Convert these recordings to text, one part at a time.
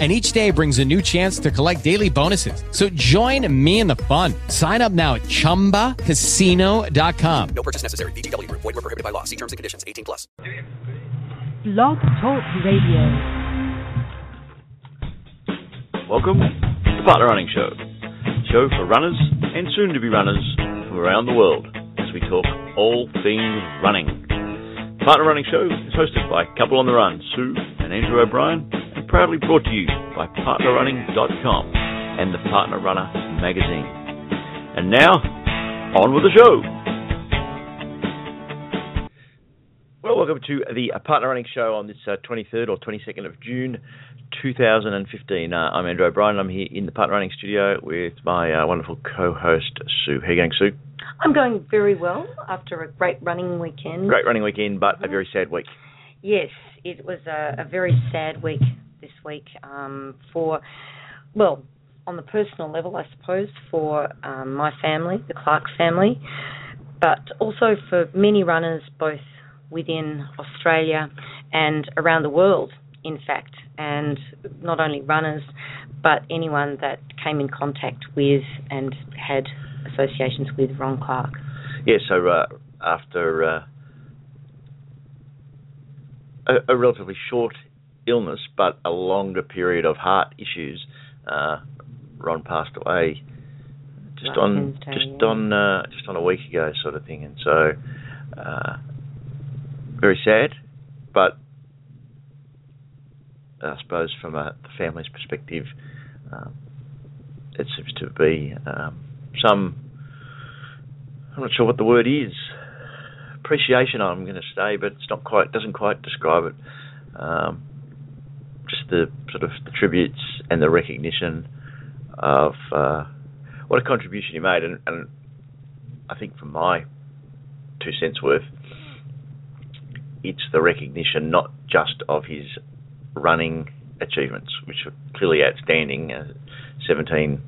and each day brings a new chance to collect daily bonuses. So join me in the fun. Sign up now at ChumbaCasino.com. No purchase necessary. VGW. Void were prohibited by law. See terms and conditions. 18 plus. Blog Talk Radio. Welcome to the Partner Running Show. Show for runners and soon-to-be runners from around the world as we talk all things running. Partner Running Show is hosted by Couple on the Run, Sue and Andrew O'Brien proudly brought to you by PartnerRunning.com and the Partner Runner magazine. And now, on with the show. Well, welcome to the Partner Running Show on this uh, 23rd or 22nd of June 2015. Uh, I'm Andrew O'Brien. I'm here in the Partner Running studio with my uh, wonderful co-host Sue. How are you going, Sue? I'm going very well after a great running weekend. Great running weekend, but a very sad week. Yes, it was a, a very sad week this week um, for, well, on the personal level, I suppose, for um, my family, the Clarke family, but also for many runners both within Australia and around the world, in fact, and not only runners, but anyone that came in contact with and had associations with Ron Clarke. Yeah, so uh, after uh, a, a, relatively short illness, but a longer period of heart issues. Uh, Ron passed away just on Wednesday, just yeah. on uh, just on a week ago, sort of thing, and so uh, very sad, but I suppose from a the family's perspective, um, it seems to be um, some. I'm not sure what the word is. Appreciation, I'm going to say, but it's not quite. Doesn't quite describe it. Um, just the sort of the tributes and the recognition of uh, what a contribution he made, and, and I think from my two cents worth, it's the recognition not just of his running achievements, which are clearly outstanding, uh, 17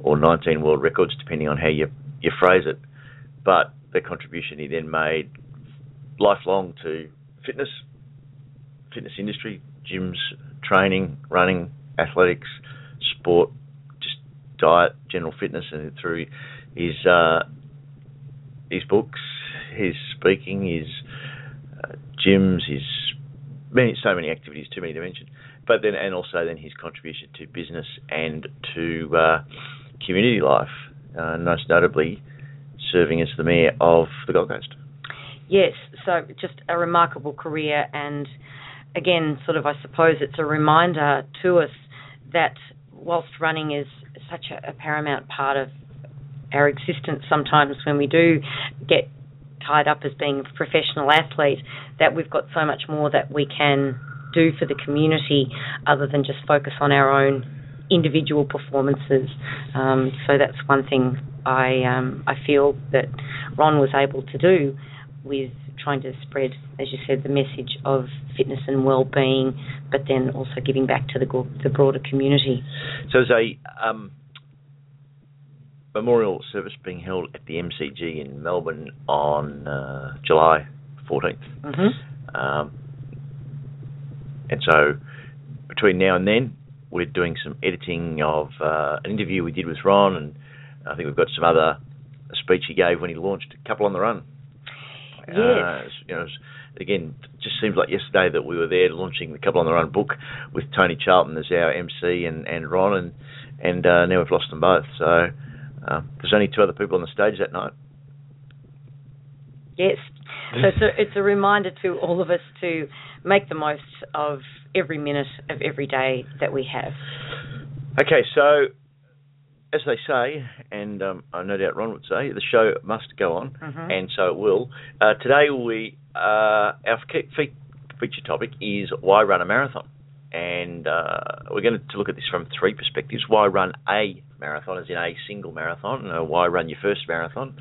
or 19 world records, depending on how you you phrase it, but the contribution he then made lifelong to fitness, fitness industry, gyms, training, running, athletics, sport, just diet, general fitness, and through his uh, his books, his speaking, his uh, gyms, his many so many activities, too many to mention. But then, and also then his contribution to business and to uh, community life, uh, most notably serving as the mayor of the Gold Coast. Yes, so just a remarkable career and again, sort of, I suppose it's a reminder to us that whilst running is such a, a paramount part of our existence, sometimes when we do get tied up as being a professional athlete, that we've got so much more that we can do for the community other than just focus on our own individual performances. Um, so that's one thing I um, I feel that Ron was able to do with trying to spread, as you said, the message of fitness and well-being, but then also giving back to the the broader community. So there's a um, memorial service being held at the MCG in Melbourne on uh, July 14th. Mm-hmm. Um, and so between now and then, we're doing some editing of uh, an interview we did with Ron, and I think we've got some other speech he gave when he launched a couple on the run. Yes. Uh, you know, again, just seems like yesterday that we were there launching the Couple on the Run book with Tony Charlton as our MC and, and Ron, and and uh, now we've lost them both. So uh, there's only two other people on the stage that night. Yes. So it's a, it's a reminder to all of us to make the most of every minute of every day that we have. Okay, so as they say, and um, I no doubt Ron would say, the show must go on, mm-hmm. and so it will. Uh, today, we uh, our feature topic is why run a marathon, and uh, we're going to look at this from three perspectives: why run a marathon, as in a single marathon, why run your first marathon,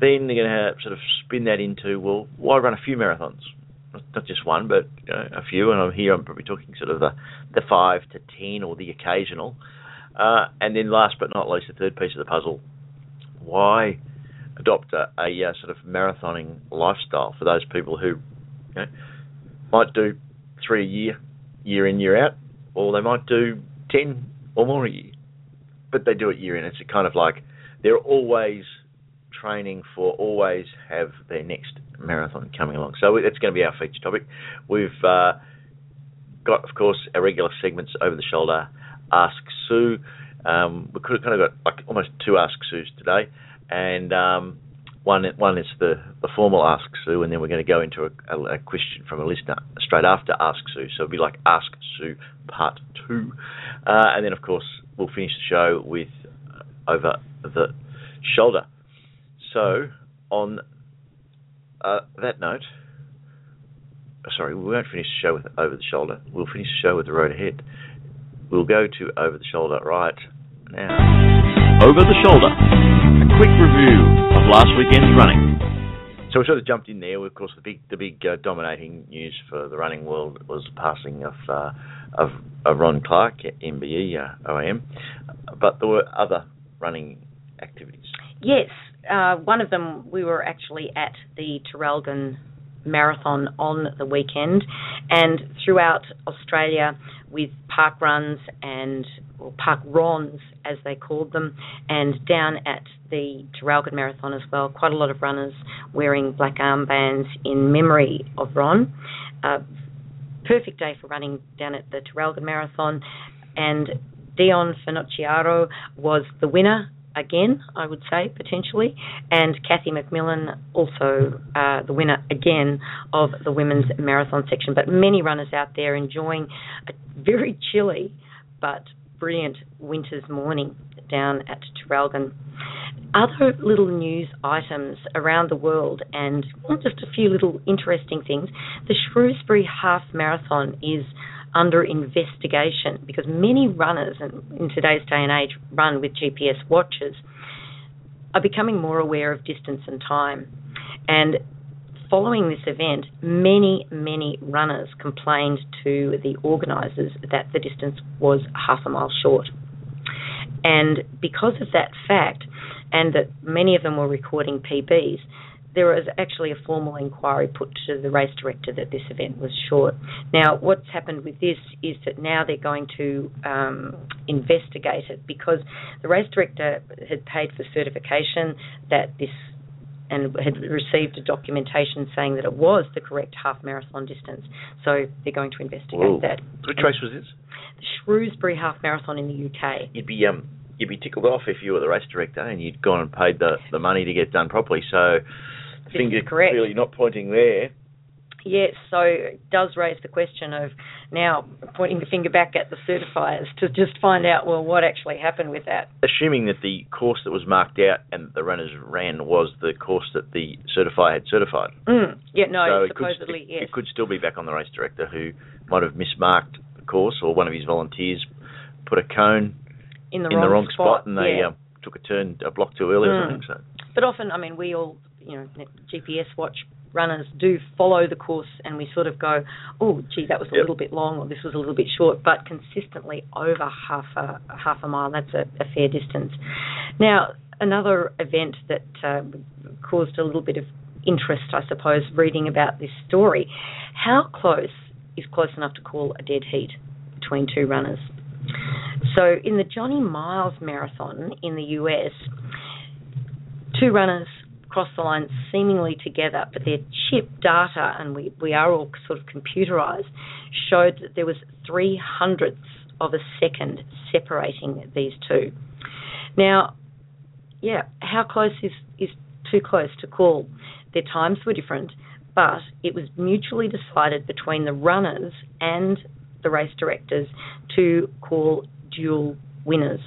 then they're going to sort of spin that into well, why run a few marathons? Not just one, but you know, a few. And I'm here. I'm probably talking sort of the the five to ten or the occasional. Uh, and then last but not least, the third piece of the puzzle: why adopt a, a uh, sort of marathoning lifestyle for those people who you know, might do three a year, year in year out, or they might do ten or more a year, but they do it year in. It's kind of like they're always training for, always have their next marathon coming along. So it's going to be our feature topic. We've uh, got, of course, our regular segments over the shoulder. Ask Sue. Um, we could have kind of got like almost two Ask Sues today, and um, one one is the, the formal Ask Sue, and then we're going to go into a, a, a, question from a listener straight after Ask Sue. So it'll be like Ask Sue Part Two, uh, and then of course we'll finish the show with uh, over the shoulder. So on uh, that note, sorry, we won't finish the show with over the shoulder. We'll finish the show with the road ahead. We'll go to over the shoulder right now. Over the shoulder, a quick review of last weekend's running. So we sort of jumped in there. Of course, the big, the big uh, dominating news for the running world was the passing of uh, of, of, Ron Clarke, MBE uh, OAM, but there were other running activities. Yes, uh, one of them we were actually at the Traralgon marathon on the weekend, and throughout Australia with park runs and or park rons as they called them, and down at the Traralgon Marathon as well. Quite a lot of runners wearing black armbands in memory of Ron. Uh, perfect day for running down at the Traralgon Marathon, and Dion Finocchiaro was the winner again, I would say, potentially, and Kathy McMillan, also uh, the winner again of the women's marathon section. But many runners out there enjoying a very chilly but brilliant winter's morning down at Traralgon. Other little news items around the world, and just a few little interesting things. The Shrewsbury Half Marathon is under investigation because many runners in today's day and age run with GPS watches are becoming more aware of distance and time. And following this event, many, many runners complained to the organisers that the distance was half a mile short. And because of that fact, and that many of them were recording PBs, there was actually a formal inquiry put to the race director that this event was short. Now, what's happened with this is that now they're going to um, investigate it because the race director had paid for certification that this and had received a documentation saying that it was the correct half marathon distance. So they're going to investigate Whoa. that. Which race was this? The Shrewsbury Half Marathon in the UK. You'd be um you'd be tickled off if you were the race director and you'd gone and paid the, the money to get done properly. So finger correct. clearly not pointing there. Yes, so it does raise the question of now pointing the finger back at the certifiers to just find out, well, what actually happened with that. Assuming that the course that was marked out and the runners ran was the course that the certifier had certified. Mm. Yeah, no, so it could, supposedly, yes. it could still be back on the race director who might have mismarked the course or one of his volunteers put a cone in the in wrong, the wrong spot, and they yeah. um, took a turn a block too early or Mm. something. So But often, I mean, we all, you know, GPS watch runners do follow the course, and we sort of go, "Oh, gee, that was a Yep. little bit long, or this was a little bit short." But consistently over half a half a mile, that's a, a fair distance. Now, another event that uh, caused a little bit of interest, I suppose, reading about this story. How close is close enough to call a dead heat between two runners? So, in the Johnny Miles Marathon in the US, two runners crossed the line seemingly together, but their chip data, and we, we are all sort of computerized, showed that there was three hundredths of a second separating these two. Now, yeah, how close is, is too close to call? Their times were different, but it was mutually decided between the runners and the race directors to call dual winners.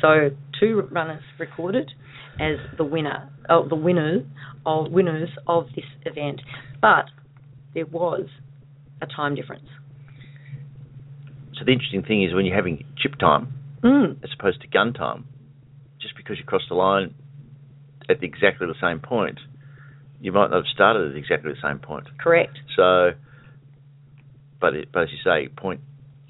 So two runners recorded as the winner, oh, the winner of winners of this event, but there was a time difference. So the interesting thing is when you're having chip time Mm. as opposed to gun time, just because you cross the line at the exactly the same point, you might not have started at exactly the same point. Correct. So, but it, but as you say, point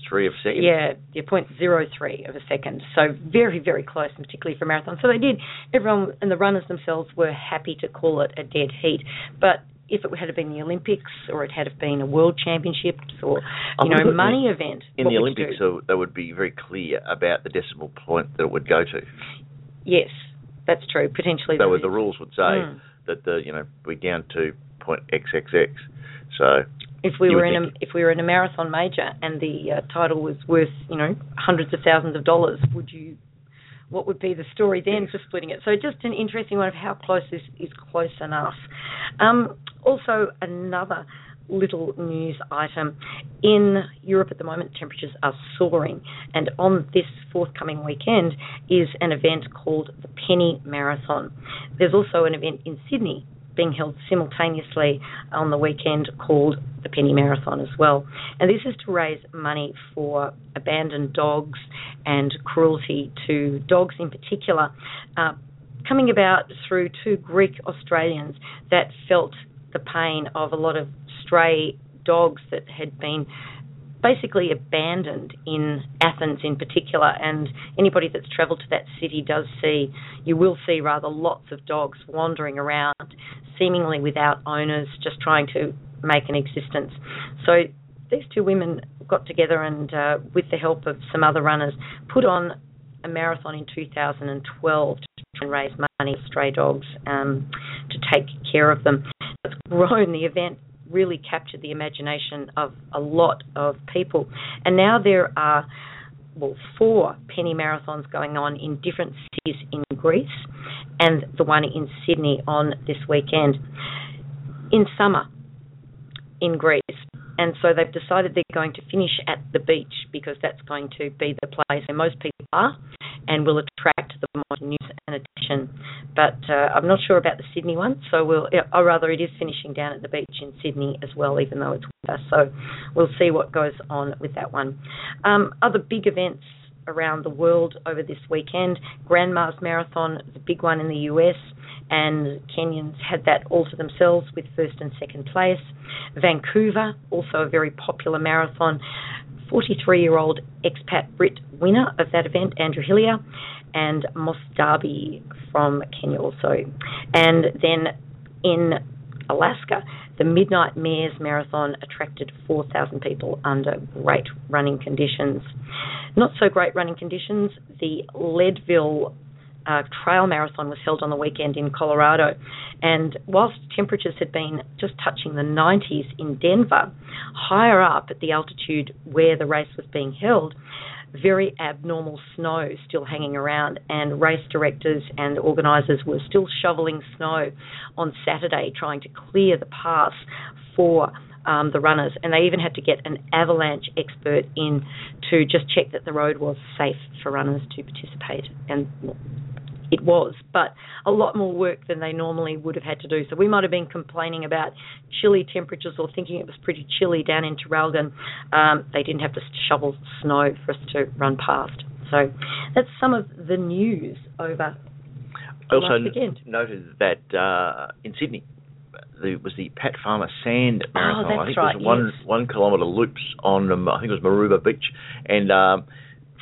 three of a second. Yeah, yeah, point zero three of a second. So very, very close, and particularly for marathon. So they did. Everyone and the runners themselves were happy to call it a dead heat, but. If it had been the Olympics or it had been a World Championships or you know money event, In the Olympics, so they would be very clear about the decimal point that it would go to. yes, that's true. Potentially, So the rules would say Mm. that the you know we're down to point XXX. So if we you were in a if we were in a marathon major and the uh, title was worth you know hundreds of thousands of dollars, would you? What would be the story then for splitting it? So just an interesting one of how close this is close enough. Um, also another little news item in Europe at the moment temperatures are soaring and on this forthcoming weekend is an event called the Penny Marathon. There's also an event in Sydney being held simultaneously on the weekend called the Penny Marathon as well. And this is to raise money for abandoned dogs and cruelty to dogs in particular, uh, coming about through two Greek Australians that felt the pain of a lot of stray dogs that had been basically abandoned in Athens in particular and anybody that's travelled to that city does see you will see rather lots of dogs wandering around seemingly without owners just trying to make an existence. So these two women got together and uh, with the help of some other runners put on a marathon in 2012 to try and raise money for stray dogs um, to take care of them. It's grown the event really captured the imagination of a lot of people. And now there are, well, four penny marathons going on in different cities in Greece and the one in Sydney on this weekend. In summer in Greece. And so they've decided they're going to finish at the beach because that's going to be the place where most people are and will attract the most news and attention. But uh, I'm not sure about the Sydney one, so we'll, or rather, it is finishing down at the beach in Sydney as well, even though it's winter. So we'll see what goes on with that one. Um, other big events around the world over this weekend Grandma's Marathon, the big one in the US, and Kenyans had that all to themselves with first and second place. Vancouver, also a very popular marathon. 43 year old expat Brit winner of that event, Andrew Hillier, and Moss Darby from Kenya also. And then in Alaska, the Midnight Mares Marathon attracted 4,000 people under great running conditions. Not so great running conditions, the Leadville uh, trail marathon was held on the weekend in Colorado. And whilst temperatures had been just touching the 90s in Denver, higher up at the altitude where the race was being held, very abnormal snow still hanging around, and race directors and organisers were still shoveling snow on Saturday trying to clear the path for um, the runners, and they even had to get an avalanche expert in to just check that the road was safe for runners to participate. And it was, but a lot more work than they normally would have had to do. So we might have been complaining about chilly temperatures or thinking it was pretty chilly down in Traralgon. Um, they didn't have to shovel snow for us to run past. So that's some of the news over I also weekend. noted that uh, in Sydney there was the Pat Farmer Sand Marathon. I Oh, that's think right, it was one yes. one kilometre loops on um, I think it was Maroubra Beach, and um,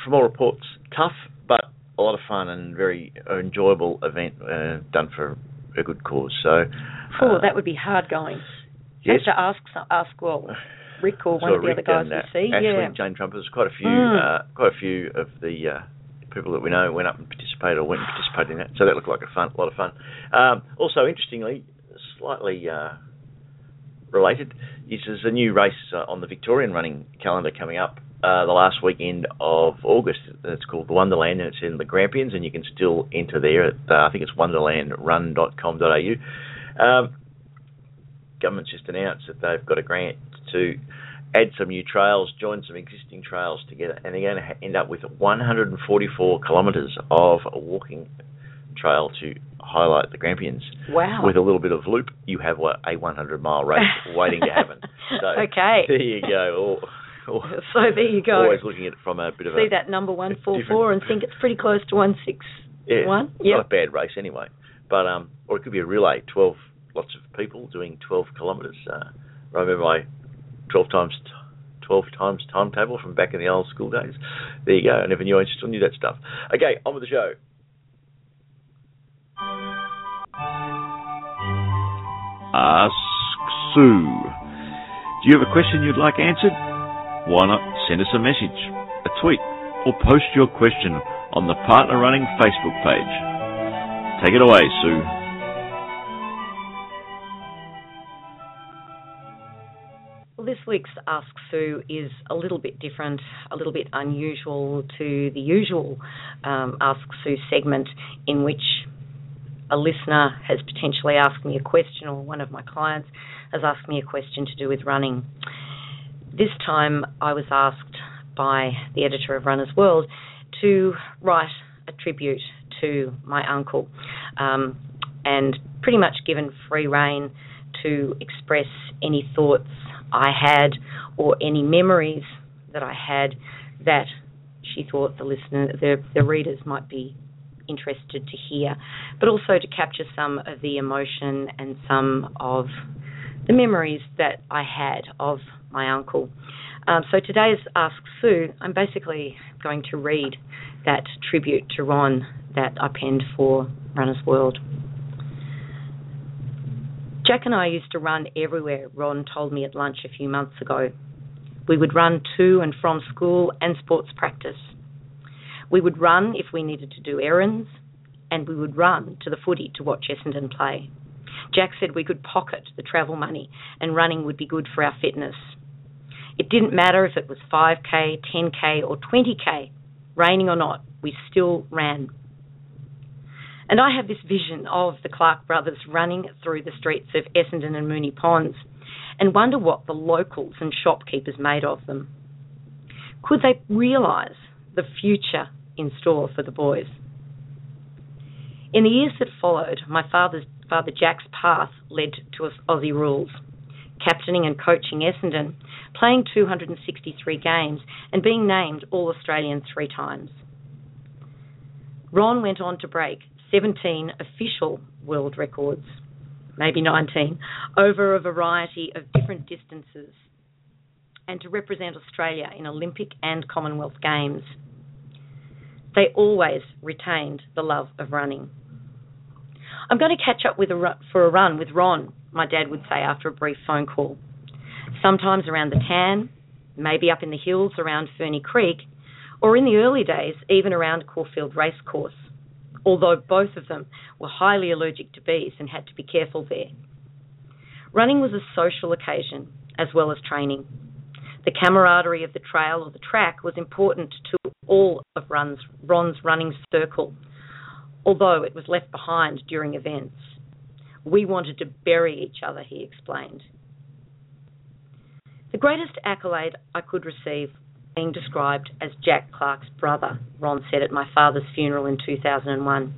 from all reports, tough but a lot of fun and very enjoyable event uh, done for a good cause. So, Oh, uh, that would be hard going. yes. Have to ask some- ask well Rick or one So of the other guys and, we uh, see. Ashley, yeah. Jane Trump. There's quite a few, Mm. uh, quite a few of the uh, people that we know went up and participated or went and participated in that. So that looked like a fun, a lot of fun. Um, also, interestingly, slightly uh, related, is there's a new race uh, on the Victorian running calendar coming up. Uh, the last weekend of August, it's called the Wonderland, and it's in the Grampians, and you can still enter there. At, uh, I think it's wonderlandrun.com.au. Um, government's just announced that they've got a grant to add some new trails, join some existing trails together, and they're going to end up with 144 kilometres of a walking trail to highlight the Grampians. Wow. With a little bit of loop, you have a 100 mile race waiting to happen. So okay. there you go. Or So there you go. Always looking at it from a bit of a See a that number one four different- four and think it's pretty close to one six yeah, one. Not a bad race anyway. but um, or it could be a relay, 12 lots of people doing 12 kilometres. Uh, I remember my 12 times 12 times timetable from back in the old school days. There you go. I never knew I still knew that stuff. Okay, on with the show. Ask Sue. Do you have a question you'd like answered? Why not send us a message, a tweet, or post your question on the Partner Running Facebook page. Take it away, Sue. Well, this week's Ask Sue is a little bit different, a little bit unusual to the usual um, Ask Sue segment, in which a listener has potentially asked me a question, or one of my clients has asked me a question to do with running. This time I was asked by the editor of Runner's World to write a tribute to my uncle um, and pretty much given free rein to express any thoughts I had or any memories that I had that she thought the listener, the, the readers might be interested to hear, but also to capture some of the emotion and some of the memories that I had of my uncle. Um, so today's Ask Sue, I'm basically going to read that tribute to Ron that I penned for Runner's World. Jack and I used to run everywhere, Ron told me at lunch a few months ago. We would run to and from school and sports practice. We would run if we needed to do errands, and we would run to the footy to watch Essendon play. Jack said we could pocket the travel money and running would be good for our fitness. It didn't matter if it was 5k, 10k, or 20k, raining or not, we still ran. And I have this vision of the Clarke brothers running through the streets of Essendon and Moonee Ponds and wonder what the locals and shopkeepers made of them. Could they realise the future in store for the boys? In the years that followed, my father's Father Jack's path led to Aussie rules, captaining and coaching Essendon, playing 263 games, and being named All Australian three times. Ron went on to break 17 official world records, maybe 19, over a variety of different distances, and to represent Australia in Olympic and Commonwealth Games. They always retained the love of running. I'm going to catch up with a, for a run with Ron, my dad would say after a brief phone call. Sometimes around the Tan, maybe up in the hills around Ferny Creek, or in the early days, even around Caulfield Racecourse, although both of them were highly allergic to bees and had to be careful there. Running was a social occasion as well as training. The camaraderie of the trail or the track was important to all of Ron's running circle, although it was left behind during events. We wanted to bury each other, he explained. The greatest accolade I could receive being described as Jack Clarke's brother, Ron said at my father's funeral in 2001.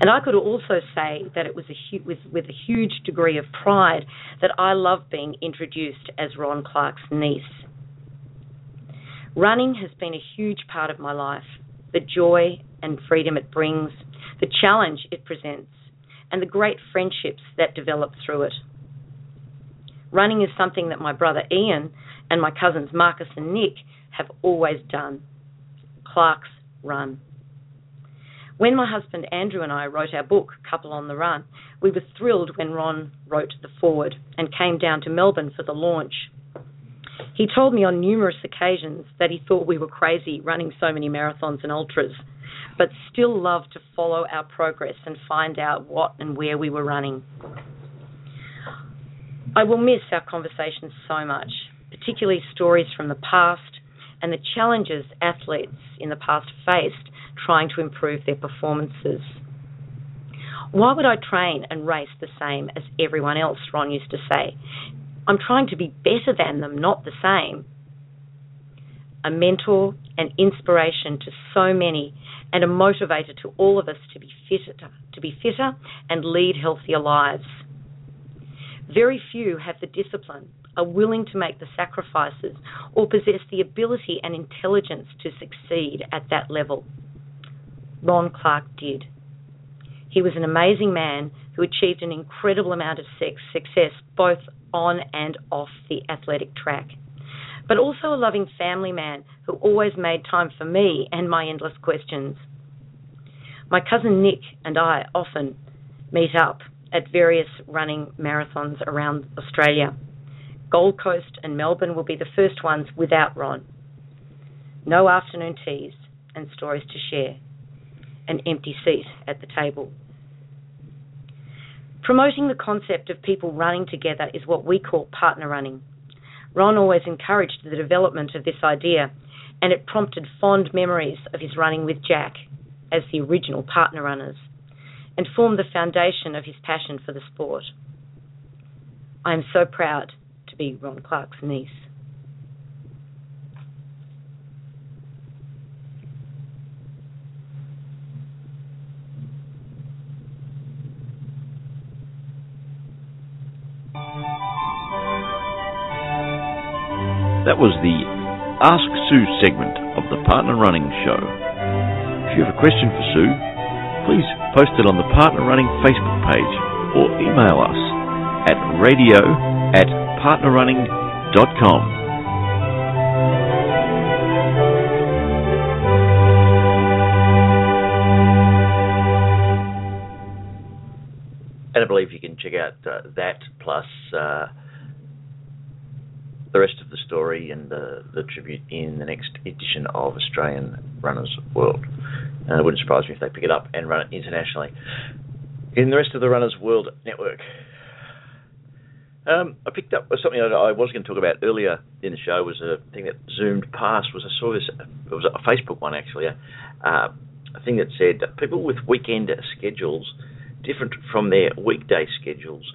And I could also say that it was a, with, with a huge degree of pride that I love being introduced as Ron Clarke's niece. Running has been a huge part of my life. The joy and freedom it brings, the challenge it presents, and the great friendships that develop through it. Running is something that my brother Ian and my cousins Marcus and Nick have always done. Clarke's Run. When my husband Andrew and I wrote our book, Couple on the Run, we were thrilled when Ron wrote the foreword and came down to Melbourne for the launch. He told me on numerous occasions that he thought we were crazy running so many marathons and ultras, but still love to follow our progress and find out what and where we were running. I will miss our conversations so much, particularly stories from the past and the challenges athletes in the past faced trying to improve their performances. Why would I train and race the same as everyone else? Ron used to say. I'm trying to be better than them, not the same. A mentor, an inspiration to so many, and a motivator to all of us to be fitter, to be fitter and lead healthier lives. Very few have the discipline, are willing to make the sacrifices, or possess the ability and intelligence to succeed at that level. Ron Clarke did. He was an amazing man who achieved an incredible amount of sex, success both on and off the athletic track. But also a loving family man who always made time for me and my endless questions. My cousin Nick and I often meet up at various running marathons around Australia. Gold Coast and Melbourne will be the first ones without Ron. No afternoon teas and stories to share. An empty seat at the table. Promoting the concept of people running together is what we call partner running. Ron always encouraged the development of this idea, and it prompted fond memories of his running with Jack as the original partner runners, and formed the foundation of his passion for the sport. I am so proud to be Ron Clarke's niece. That was the Ask Sue segment of the Partner Running Show. If you have a question for Sue, please post it on the Partner Running Facebook page or email us at radio at partnerrunning.com. And I believe you can check out uh, that plus uh, the rest of the story and the, the tribute in the next edition of Australian Runners World. And it wouldn't surprise me if they pick it up and run it internationally. In the rest of the Runners World network, um, I picked up something that I was going to talk about earlier in the show was a thing that zoomed past. Was I saw this? It was a Facebook one actually. Uh, a thing that said people with weekend schedules different from their weekday schedules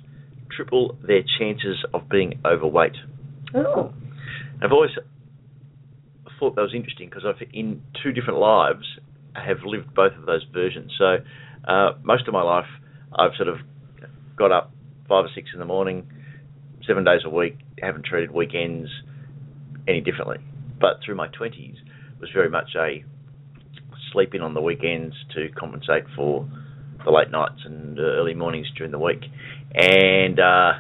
triple their chances of being overweight. Oh. I've always thought that was interesting because I've in two different lives have lived both of those versions. So uh, most of my life I've sort of got up five or six in the morning, seven days a week, haven't treated weekends any differently. But through my twenties was very much a sleep in on the weekends to compensate for the late nights and uh, early mornings during the week. And uh,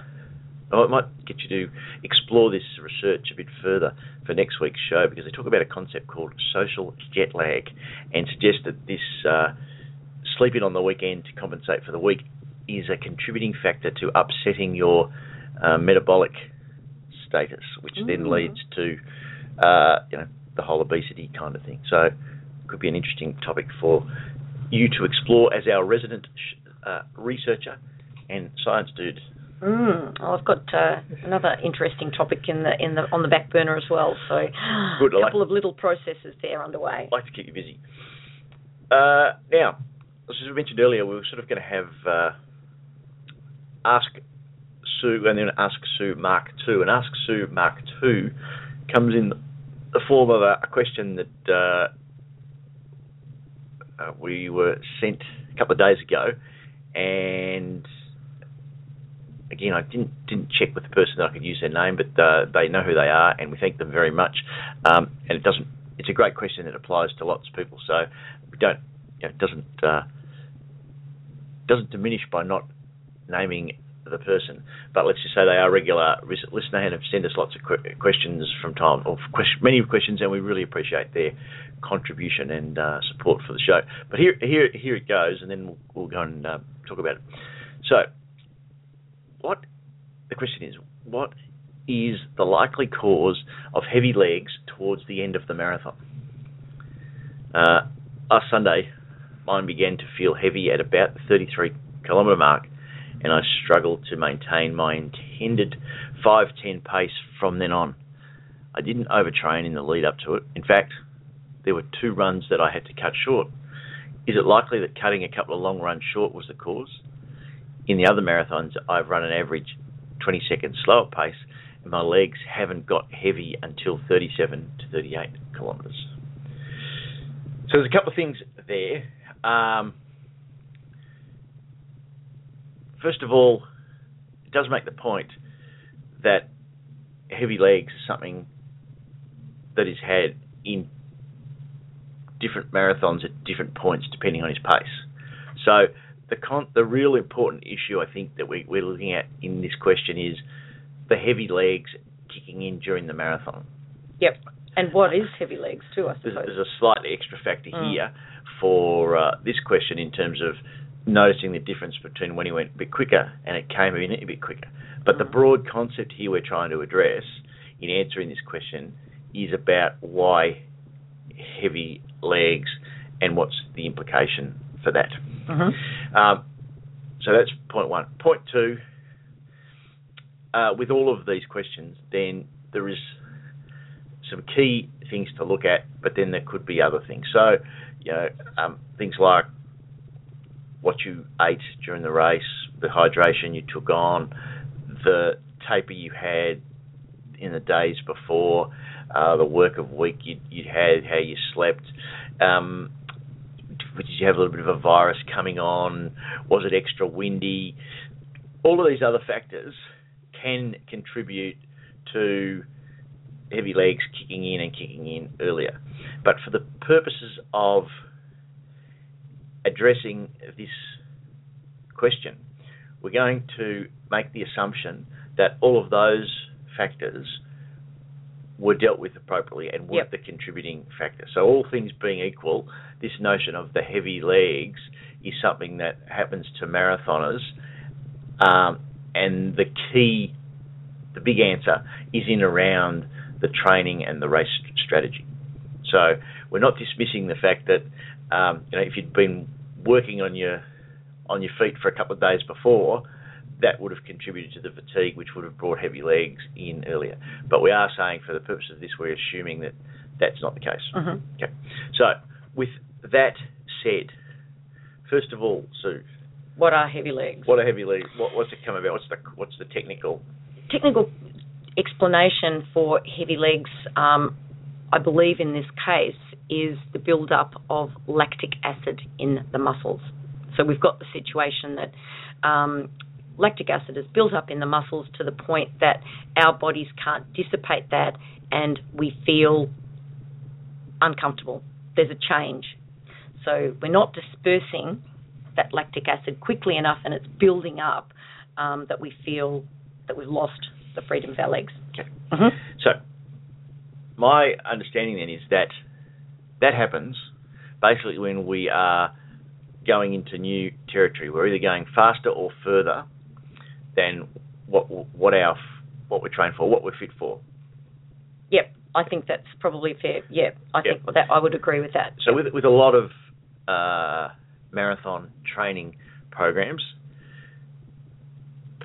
oh, it might get you to explore this research a bit further for next week's show because they talk about a concept called social jet lag and suggest that this uh, sleeping on the weekend to compensate for the week is a contributing factor to upsetting your uh, metabolic status, which then Mm. leads to uh, you know the whole obesity kind of thing. So, could be an interesting topic for you to explore as our resident sh- uh, researcher and science dude. Mm. Well, I've got uh, another interesting topic in the in the on the back burner as well. So, Good, I a like- couple of little processes there underway. I'd like to keep you busy. Uh, now, as we mentioned earlier, we were sort of going to have uh, Ask Sue and then Ask Sue Mark Two. And Ask Sue Mark Two comes in the form of a, a question that uh, uh, we were sent a couple of days ago, and again, I didn't didn't check with the person that I could use their name, but uh, they know who they are, and we thank them very much. Um, and it doesn't. It's a great question that applies to lots of people, so we don't. You know, it doesn't uh, doesn't diminish by not naming the person. But let's just say they are regular listener and have sent us lots of que- questions from time, or quest- many questions, and we really appreciate their contribution and uh, support for the show. But here, here, here it goes, and then we'll, we'll go and uh, talk about it. So, what the question is, what is the likely cause of heavy legs towards the end of the marathon? Uh, last Sunday, mine began to feel heavy at about the 33 kilometre mark, and I struggled to maintain my intended 5:10 pace from then on. I didn't overtrain in the lead up to it. In fact, there were two runs that I had to cut short. Is it likely that cutting a couple of long runs short was the cause? In the other marathons, I've run an average 20 seconds slower pace, and my legs haven't got heavy until 37 to 38 kilometres. So there's a couple of things there. Um, first of all, it does make the point that heavy legs is something that is had in different marathons at different points depending on his pace. So the con- the real important issue I think that we, we're looking at in this question is the heavy legs kicking in during the marathon. Yep. And what is heavy legs too? I There's, suppose. there's a slightly extra factor Mm. here for uh, this question in terms of noticing the difference between when he went a bit quicker and it came in a bit quicker. But the Mm. broad concept here we're trying to address in answering this question is about why heavy legs and what's the implication for that. Mhm. Um, so that's point one. Point two, uh, with all of these questions, then there is some key things to look at, but then there could be other things. So, you know, um, things like what you ate during the race, the hydration you took on, the taper you had in the days before, uh, the work of week you you had, how you slept. Um, did you have a little bit of a virus coming on? Was it extra windy? All of these other factors can contribute to heavy legs kicking in and kicking in earlier. But for the purposes of addressing this question, we're going to make the assumption that all of those factors were dealt with appropriately and weren't Yep. the contributing factor. So all things being equal, this notion of the heavy legs is something that happens to marathoners, um, and the key, the big answer is in around the training and the race strategy. So we're not dismissing the fact that um, you know if you'd been working on your on your feet for a couple of days before, that would have contributed to the fatigue, which would have brought heavy legs in earlier. But we are saying, for the purpose of this, we're assuming that that's not the case. Mhm. Okay. So with that said, first of all, Sue, What are heavy legs? what are heavy legs? What, what's it come about? What's the what's the technical? technical explanation for heavy legs, um, I believe in this case, is the build-up of lactic acid in the muscles. So we've got the situation that um, lactic acid is built up in the muscles to the point that our bodies can't dissipate that, and we feel uncomfortable. There's a change. So we're not dispersing that lactic acid quickly enough, and it's building up um, that we feel that we've lost the freedom of our legs. Okay. Mhm. So my understanding then is that that happens basically when we are going into new territory. We're either going faster or further than what what our what we're trained for, what we're fit for. Yep, I think that's probably fair. Yeah, I think that I would agree with that. So with with a lot of uh, marathon training programs,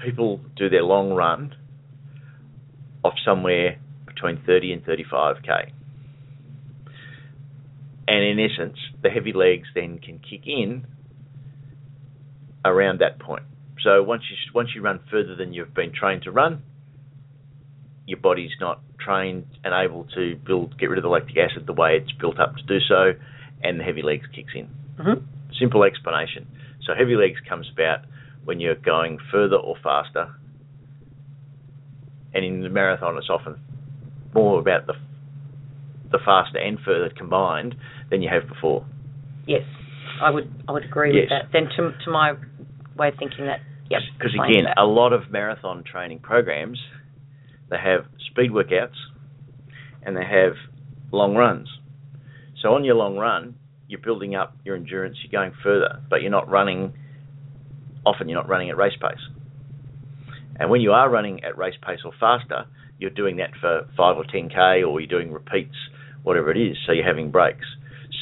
people do their long run of somewhere between 30 and 35k. And in essence, the heavy legs then can kick in around that point. So once you once you run further than you've been trained to run, your body's not trained and able to build get rid of the lactic acid the way it's built up to do so, and the heavy legs kicks in. hmm Simple explanation. So heavy legs comes about when you're going further or faster, and in the marathon it's often more about the the faster and further combined than you have before. Yes, I would I would agree Yes. with that. Then to to my way of thinking that, yep. Because again, that. a lot of marathon training programs, they have speed workouts, and they have long runs. So on your long run, you're building up your endurance, you're going further, but you're not running. Often, you're not running at race pace. And when you are running at race pace or faster, you're doing that for five or ten k, or you're doing repeats, whatever it is. So you're having breaks.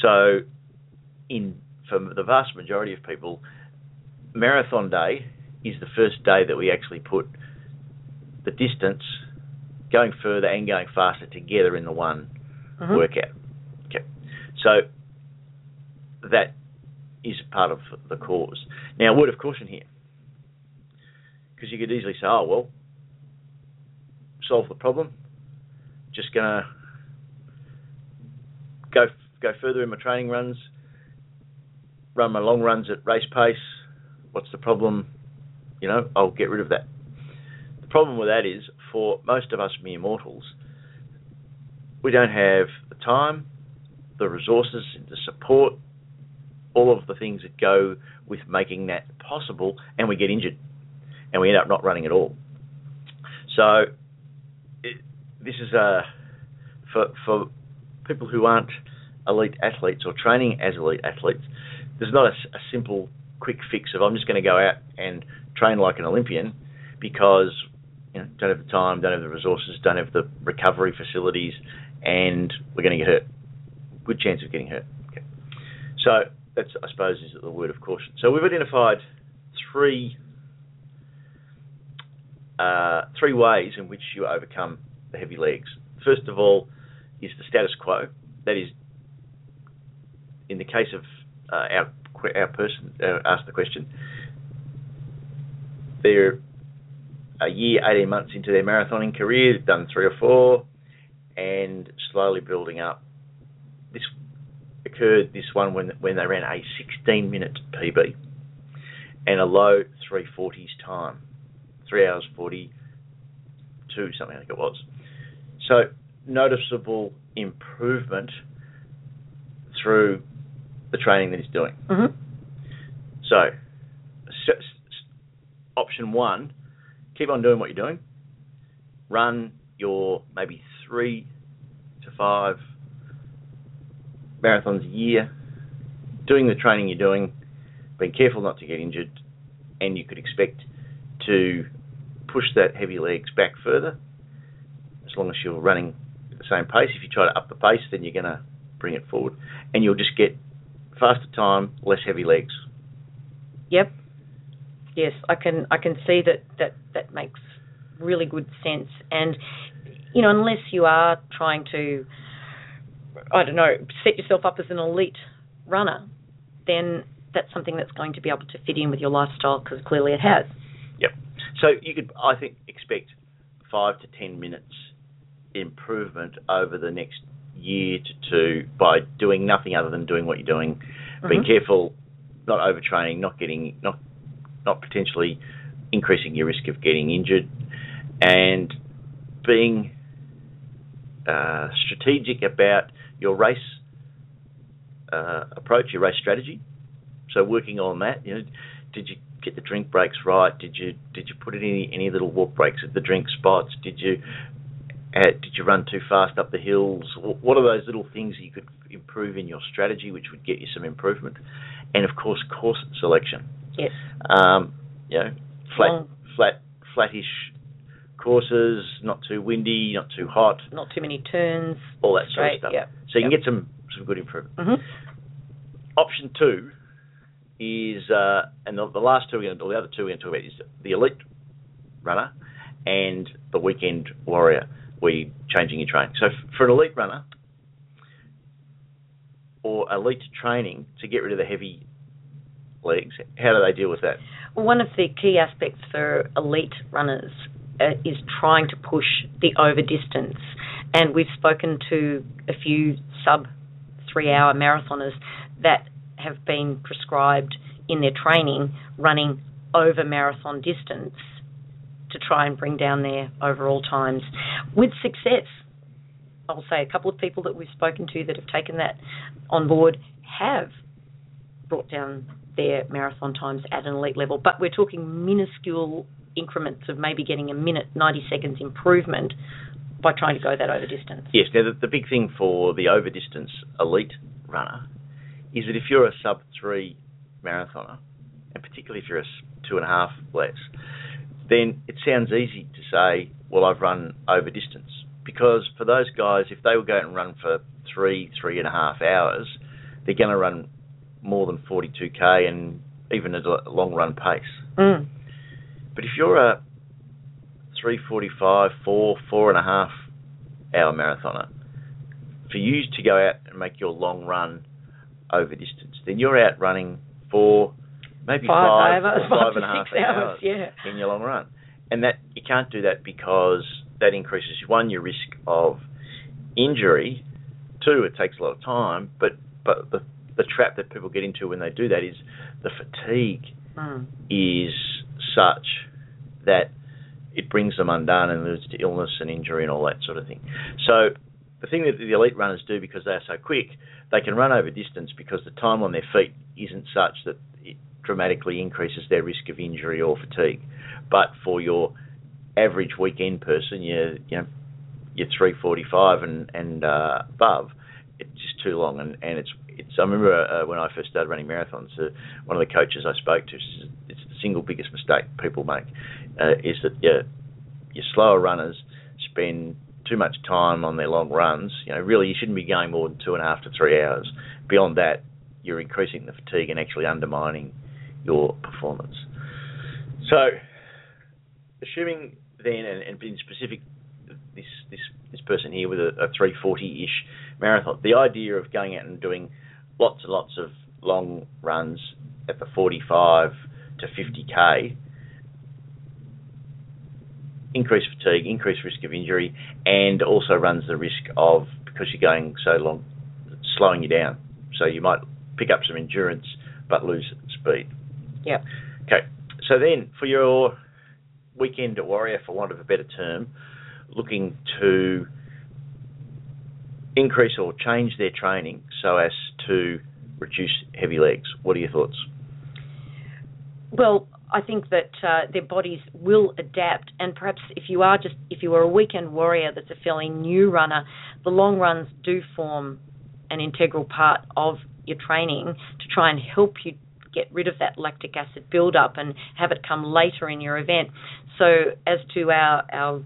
So, in for the vast majority of people, marathon day is the first day that we actually put the distance, going further and going faster together in the one Mhm. workout. Okay, so that is part of the cause. Now, a word of caution here, because you could easily say, "Oh well, solve the problem. Just gonna go go further in my training runs, run my long runs at race pace. What's the problem? You know, I'll get rid of that." The problem with that is, for most of us mere mortals, we don't have the time, the resources, the support, all of the things that go with making that possible, and we get injured, and we end up not running at all. So it, this is a for for people who aren't elite athletes or training as elite athletes. There's not a, a simple quick fix of I'm just going to go out and train like an Olympian because you know, don't have the time, don't have the resources, don't have the recovery facilities, and we're going to get hurt. Good chance of getting hurt. Okay. So that's, I suppose, is the word of caution. So we've identified three uh, three ways in which you overcome the heavy legs. First of all, is the status quo. That is, in the case of uh, our our person uh, asked the question, they're a year, 18 months into their marathoning career, they've done three or four, and slowly building up. This occurred, this one, when when they ran a 16 minute PB and a low 340s time, 3 hours 42, something like it was. So, noticeable improvement through the training that he's doing. Mm-hmm. So, option one, keep on doing what you're doing. Run your maybe three to five marathons a year, doing the training you're doing, being careful not to get injured, and you could expect to push that heavy legs back further as long as you're running at the same pace. If you try to up the pace, then you're going to bring it forward, and you'll just get faster time, less heavy legs. Yep. Yes, I can I can see that that that makes really good sense. And you know, unless you are trying to, I don't know, set yourself up as an elite runner, then that's something that's going to be able to fit in with your lifestyle because clearly it has. Yep. So you could, I think, expect five to ten minutes improvement over the next year to two by doing nothing other than doing what you're doing, being Mhm. careful, not overtraining, not getting, not, not potentially increasing your risk of getting injured, and being uh, strategic about your race uh, approach, your race strategy. So working on that, you know, did you get the drink breaks right? Did you did you put in any any little walk breaks at the drink spots? Did you uh, did you run too fast up the hills? What are those little things you could improve in your strategy, which would get you some improvement? And of course, course selection. Yes. Um, you know, flat, Long- flat, flattish courses, not too windy, not too hot, Not too many turns. all that sort of stuff. yeah. So you can get some some good improvement. hmm Option two is, uh, and the, the last two, we're going to, do the other two we're going to talk about is the elite runner and the weekend warrior, where you're changing your training. So f- for an elite runner or elite training to get rid of the heavy legs, how do they deal with that? One of the key aspects for elite runners uh, is trying to push the over distance. And we've spoken to a few sub three hour marathoners that have been prescribed in their training running over marathon distance to try and bring down their overall times with success. I'll say a couple of people that we've spoken to that have taken that on board have brought down their marathon times at an elite level, but we're talking minuscule increments of maybe getting a minute, 90 seconds improvement by trying to go that over distance. Yes. Now, the, the big thing for the over distance elite runner is that if you're a sub three marathoner, and particularly if you're a two and a half less, then it sounds easy to say, well, I've run over distance. Because for those guys, if they were going to run for three, three and a half hours, they're going to run more than 42k and even at a long run pace. Mm. But if you're a 345, four, four and a half hour marathoner, for you to go out and make your long run over distance, then you're out running for maybe Five five, hours, five five and a half six hours, yeah. in your long run. And that you can't do that because that increases one your risk of injury, two it takes a lot of time, but but the the trap that people get into when they do that is the fatigue Mm. is such that it brings them undone and leads to illness and injury and all that sort of thing. So the thing that the elite runners do because they are so quick, they can run over distance because the time on their feet isn't such that it dramatically increases their risk of injury or fatigue. But for your average weekend person, you you know, you're 345 and and uh, above, it's just too long. And, and it's it's. I remember uh, when I first started running marathons, uh, one of the coaches I spoke to it's the single biggest mistake people make uh, is that your your slower runners spend too much time on their long runs. You know, really, you shouldn't be going more than two and a half to three hours. Beyond that, you're increasing the fatigue and actually undermining your performance. So, assuming then, and, and being specific, this this this person here with a, a 340-ish marathon, the idea of going out and doing lots and lots of long runs at the 45 to 50k increased fatigue, increased risk of injury, and also runs the risk of because you're going so long, slowing you down. So you might pick up some endurance but lose speed. Yep. Okay. So then, for your weekend warrior, for want of a better term, looking to increase or change their training so as to reduce heavy legs. What are your thoughts? Well, I think that uh, their bodies will adapt, and perhaps if you are just if you are a weekend warrior that's a fairly new runner, the long runs do form an integral part of your training to try and help you get rid of that lactic acid buildup and have it come later in your event. So as to our our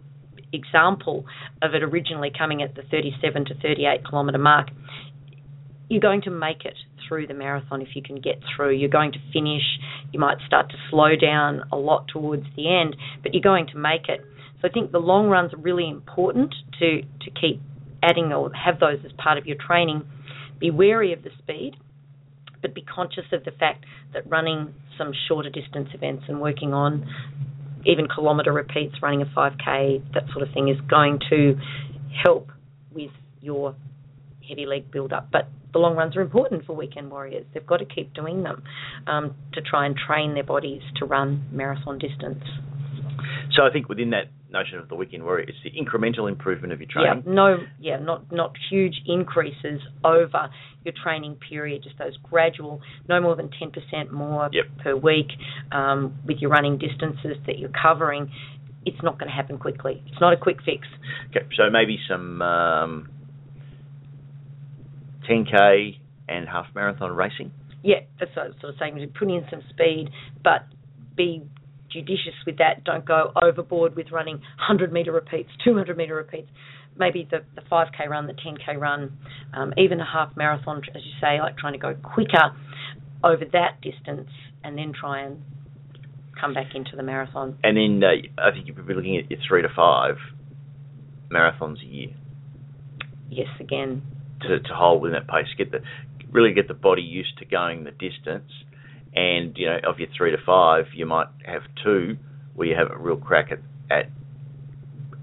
example of it originally coming at the 37 to 38 kilometre mark, you're going to make it through the marathon if you can get through. You're going to finish. You might start to slow down a lot towards the end, but you're going to make it. So I think the long runs are really important to to keep adding or have those as part of your training. Be wary of the speed, but be conscious of the fact that running some shorter distance events and working on even kilometre repeats, running a 5k, that sort of thing is going to help with your heavy leg build up. But the long runs are important for weekend warriors. They've got to keep doing them um, to try and train their bodies to run marathon distance. So I think within that notion of the weekend warrior, it's the incremental improvement of your training. Yeah, no, yeah, not not huge increases over your training period. Just those gradual, no more than ten percent more Yep. per week um, with your running distances that you're covering. It's not going to happen quickly. It's not a quick fix. Okay, so maybe some um, 10k and half marathon racing. Yeah, that's what I was sort of saying. Put in some speed, but be judicious with that. Don't go overboard with running 100 metre repeats, 200 metre repeats. Maybe the, the 5k run, the 10k run, um, even a half marathon, as you say, like trying to go quicker over that distance and then try and come back into the marathon. And then uh, I think you'd be looking at your three to five marathons a year Yes, again. To, to hold within that pace. Get the really get the body used to going the distance. And you know, of your three to five, you might have two where you have a real crack at at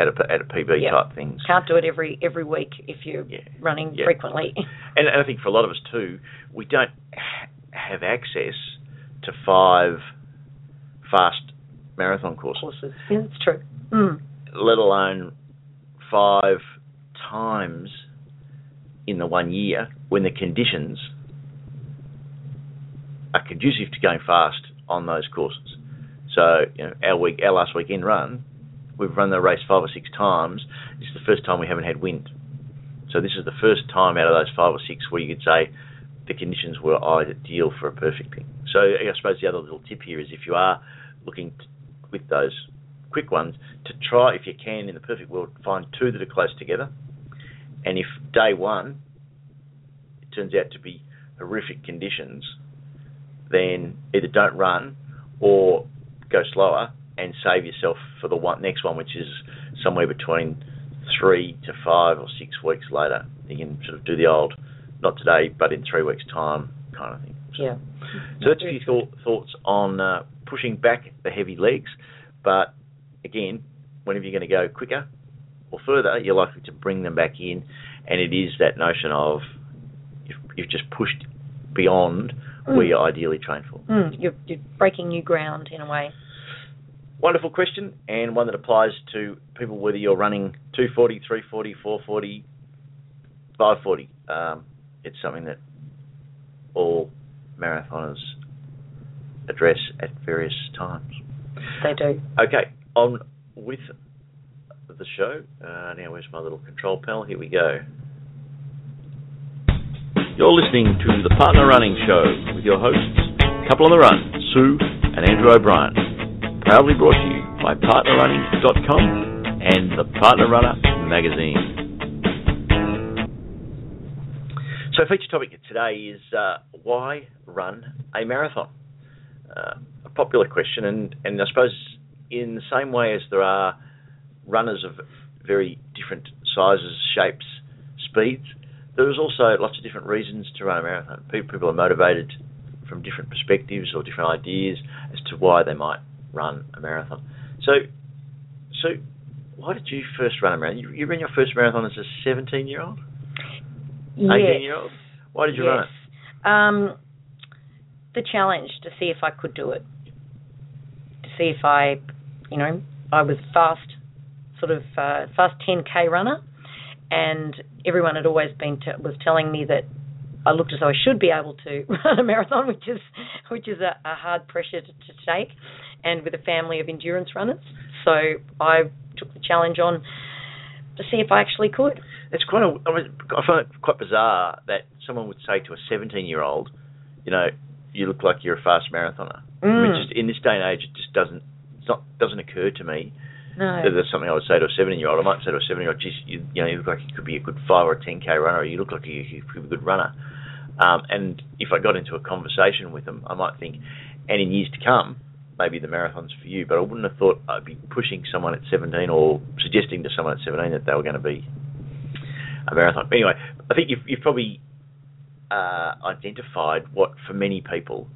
at a, at a PB Yeah. type things. Can't do it every every week if you're Yeah. running Yeah. frequently. And, and I think for a lot of us too, we don't have access to five fast marathon courses, Courses. Yeah, that's true. Mm. let alone five times in the one year when the conditions are conducive to going fast on those courses. So, you know, our week, our last weekend run, we've run the race five or six times. This is the first time we haven't had wind. So this is the first time out of those five or six where you could say the conditions were ideal for a perfect thing. So I suppose the other little tip here is if you are looking with those quick ones to try, if you can, in the perfect world, find two that are close together. And if day one it turns out to be horrific conditions, then either don't run or go slower and save yourself for the one next one, which is somewhere between three to five or six weeks later. You can sort of do the old, not today, but in three weeks' time kind of thing. Yeah. So that's a few thought, thoughts on uh, pushing back the heavy legs. But again, whenever you're going to go quicker or further, you're likely to bring them back in, and it is that notion of you've, you've just pushed beyond where Mm. you're ideally trained for. Mm, you're, you're breaking new ground in a way. Wonderful question, and one that applies to people whether you're running 240, 340, 440, 540. Um, it's something that all marathoners address at various times. They do. Okay, on with the show. Uh, now, where's my little control panel? Here we go. You're listening to the Partner Running Show with your hosts, Couple on the Run, Sue and Andrew O'Brien. Proudly brought to you by PartnerRunning.com and the Partner Runner magazine. So, feature topic today is uh, why run a marathon? Uh, a popular question, and, and I suppose in the same way as there are runners of very different sizes, shapes, speeds, there is also lots of different reasons to run a marathon. People are motivated from different perspectives or different ideas as to why they might run a marathon. So, so why did you first run a marathon? You, you ran your first marathon as a 17 year old? 18 Yes. year old? Why did you yes. run it? Um, the challenge to see if I could do it, to see if I, you know, I was fast, sort of uh, fast 10k runner, and everyone had always been t- was telling me that I looked as though I should be able to run a marathon, which is which is a, a hard pressure to, to take, and with a family of endurance runners. So I took the challenge on to see if I actually could. It's quite a, I, mean, I find it quite bizarre that someone would say to a 17 year old, you know, you look like you're a fast marathoner. I mean, Mm. just in this day and age, it just doesn't, it's not, doesn't occur to me No. there's something I would say to a 17 year old. I might say to a 17 year old, geez, you, you know, you look like you could be a good 5 or a 10k runner, or you look like you, you could be a good runner. Um, and if I got into a conversation with them, I might think, and in years to come, maybe the marathon's for you. But I wouldn't have thought I'd be pushing someone at 17 or suggesting to someone at 17 that they were going to be a marathon. But anyway, I think you've, you've probably uh, identified what, for many people,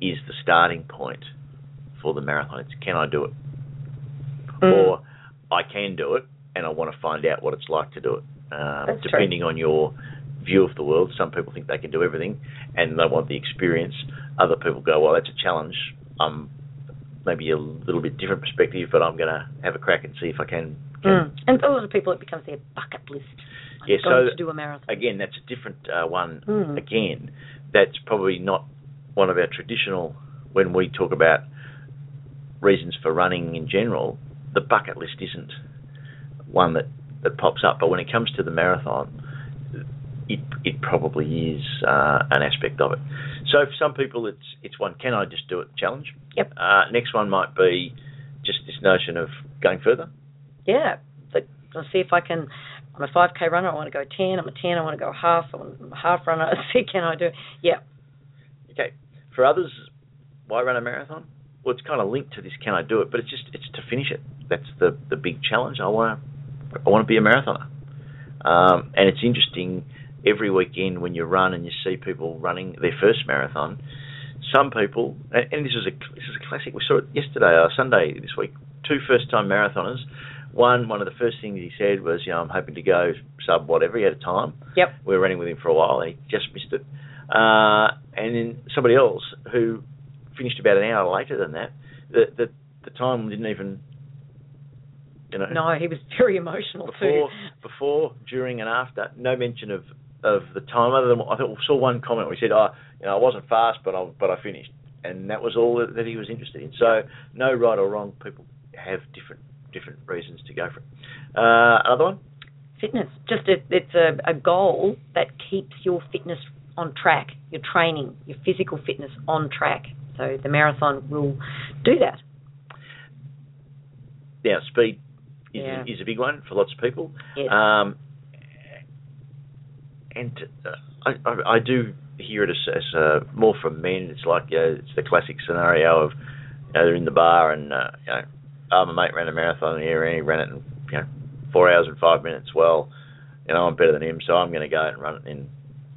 is the starting point for the marathon. It's can I do it? Mm. Or I can do it, and I want to find out what it's like to do it. Um, That's true. depending on your view of the world, some people think they can do everything, and they want the experience. Other people go, well, that's a challenge. I'm maybe a little bit different perspective, but I'm going to have a crack and see if I can. can Mm. And for a lot of people, it becomes their bucket list. I'm Yeah, so to do a marathon. again, that's a different uh, one. Mm. Again, that's probably not one of our traditional. When we talk about reasons for running in general, the bucket list isn't one that, that pops up. But when it comes to the marathon, it it probably is uh, an aspect of it. So for some people, it's it's one. Can I just do it? Challenge. Yep. Uh, next one might be just this notion of going further. Yeah. I'll see if I can. I'm a 5k runner. I want to go 10. I'm a 10. I want to go half. I'm a half runner. See, can I do? It? Yeah. Okay. For others, why run a marathon? Well, it's kind of linked to this. Can I do it? But it's just it's to finish it. That's the the big challenge. I want to I want to be a marathoner. Um, and it's interesting every weekend when you run and you see people running their first marathon. Some people, and, and this is a this is a classic. We saw it yesterday, uh, Sunday this week. Two first time marathoners. One one of the first things he said was, you know, I'm hoping to go sub whatever. He had a time. Yep. We were running with him for a while. and He just missed it. Uh, and then somebody else who finished about an hour later than that. The the, the time didn't even, you know, No, he was very emotional before too. before, during, and after. No mention of of the time other than I thought saw one comment where he said, "Oh, you know, I wasn't fast, but I but I finished," and that was all that, he was interested in. So no right or wrong. People have different different reasons to go for it. Uh, another one. Fitness. Just it, it's a, a goal that keeps your fitness on track, your training, your physical fitness on track. So the marathon will do that. Now, speed is, Yeah. is a big one for lots of people. Yes. Um, and uh, I, I, I do hear it as, as uh, more from men. It's like you know, it's the classic scenario of you know, they're in the bar and uh, you know, oh, my mate ran a marathon here and he ran it in you know four hours and five minutes. Well, you know I'm better than him, so I'm going to go and run it in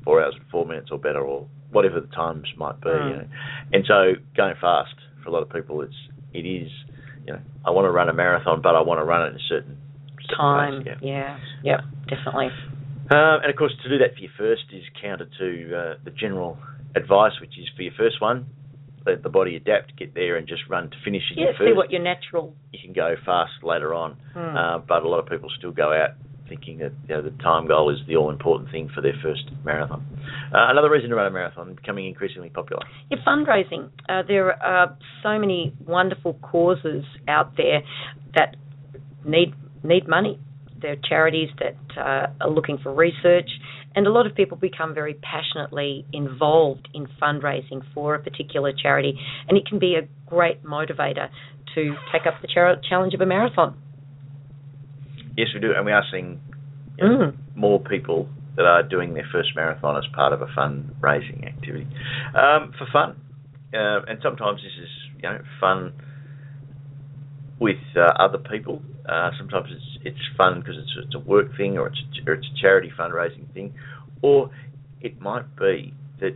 four hours and four minutes or better, or whatever the times might be. Mm. You know. And so going fast for a lot of people, it's it is you know I want to run a marathon, but I want to run it in a certain, Time. pace, yeah. Yeah. Yep. Definitely. Um, and of course, to do that for your first is counter to uh, the general advice, which is for your first one, let the body adapt, get there, and just run to finish in Yeah. See first. what your natural. you can go fast later on, Hmm. uh, but a lot of people still go out thinking that you know, the time goal is the all important thing for their first marathon. Uh, another reason to run a marathon becoming increasingly popular. Yeah, fundraising. Uh, there are so many wonderful causes out there that need need money. There are charities that uh, are looking for research, and a lot of people become very passionately involved in fundraising for a particular charity, and it can be a great motivator to take up the char- challenge of a marathon. Yes, we do, and we are seeing you know, Mm. more people that are doing their first marathon as part of a fundraising activity um, for fun. Uh, and sometimes this is you know fun with uh, other people. Uh, sometimes it's it's fun because it's it's a work thing or it's or it's a charity fundraising thing, or it might be that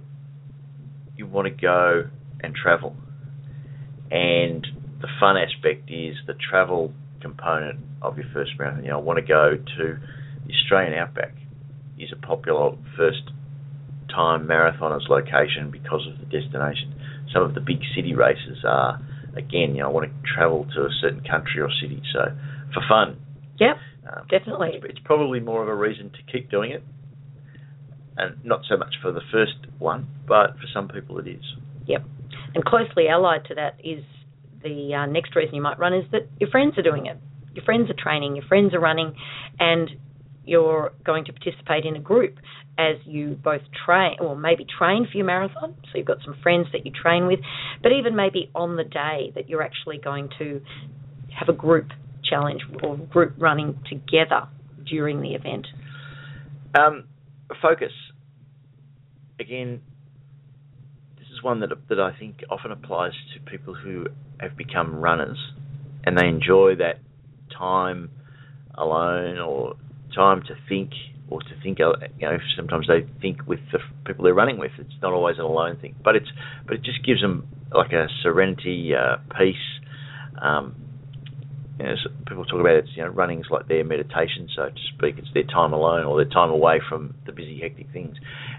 you want to go and travel, and the fun aspect is the travel component of your first marathon. You know, I want to go to the Australian Outback is a popular first time marathoners location because of the destination. Some of the big city races are again, you know, I want to travel to a certain country or city. So for fun. Yep, Um, definitely. it's, it's probably more of a reason to keep doing it. And not so much for the first one, but for some people it is. Yep. And closely allied to that is the uh, next reason you might run is that your friends are doing it. Your friends are training, your friends are running, and you're going to participate in a group as you both train, or maybe train for your marathon. So you've got some friends that you train with, but even maybe on the day that you're actually going to have a group challenge or group running together during the event. Um, focus. Again, this is one that that I think often applies to people who have become runners, and they enjoy that time alone or time to think or to think. uh, You know, sometimes they think with the people they're running with. It's not always an alone thing, but it's but it just gives them like a serenity, uh, peace. Um, you know, people talk about it, you know, running's like their meditation, so to speak. It's their time alone or their time away from the busy, hectic things.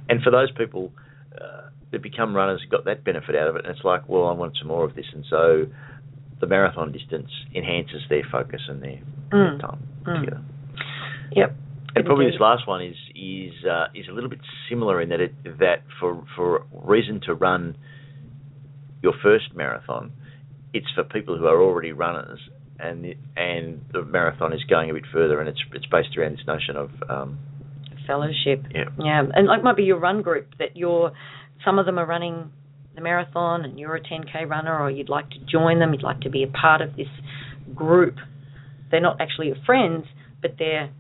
And for those people uh, that become runners, got that benefit out of it, and it's like, well, I want some more of this, and so the marathon distance enhances their focus and their, their Mm. time Mm. together. Yep. And probably this last one is is uh, is a little bit similar in that it that for for reason to run your first marathon, it's for people who are already runners, and the, and the marathon is going a bit further, and it's it's based around this notion of um, fellowship. yeah Yeah, and like might be your run group that you're. Some of them are running the marathon, and you're a 10k runner, or you'd like to join them. You'd like to be a part of this group. They're not actually your friends, but they're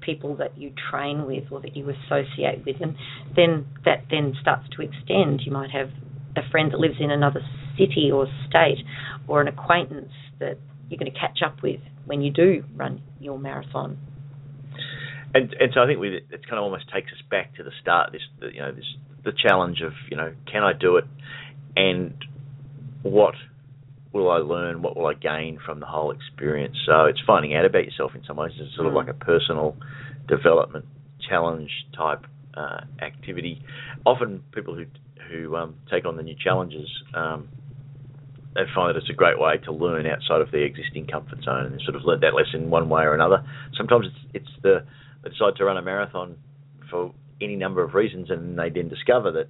people that you train with or that you associate with, and then that then starts to extend. You might have a friend that lives in another city or state, or an acquaintance that you're going to catch up with when you do run your marathon. and and so I think we it kind of almost takes us back to the start. This you know this the challenge of you know can I do it, and what will I learn? What will I gain from the whole experience? So it's finding out about yourself in some ways. It's sort of Mm. like a personal development challenge type uh, activity. Often people who who um, take on the new challenges. Um, they find that it's a great way to learn outside of their existing comfort zone and sort of learn that lesson one way or another. Sometimes it's it's the they decide to run a marathon for any number of reasons, and they then discover that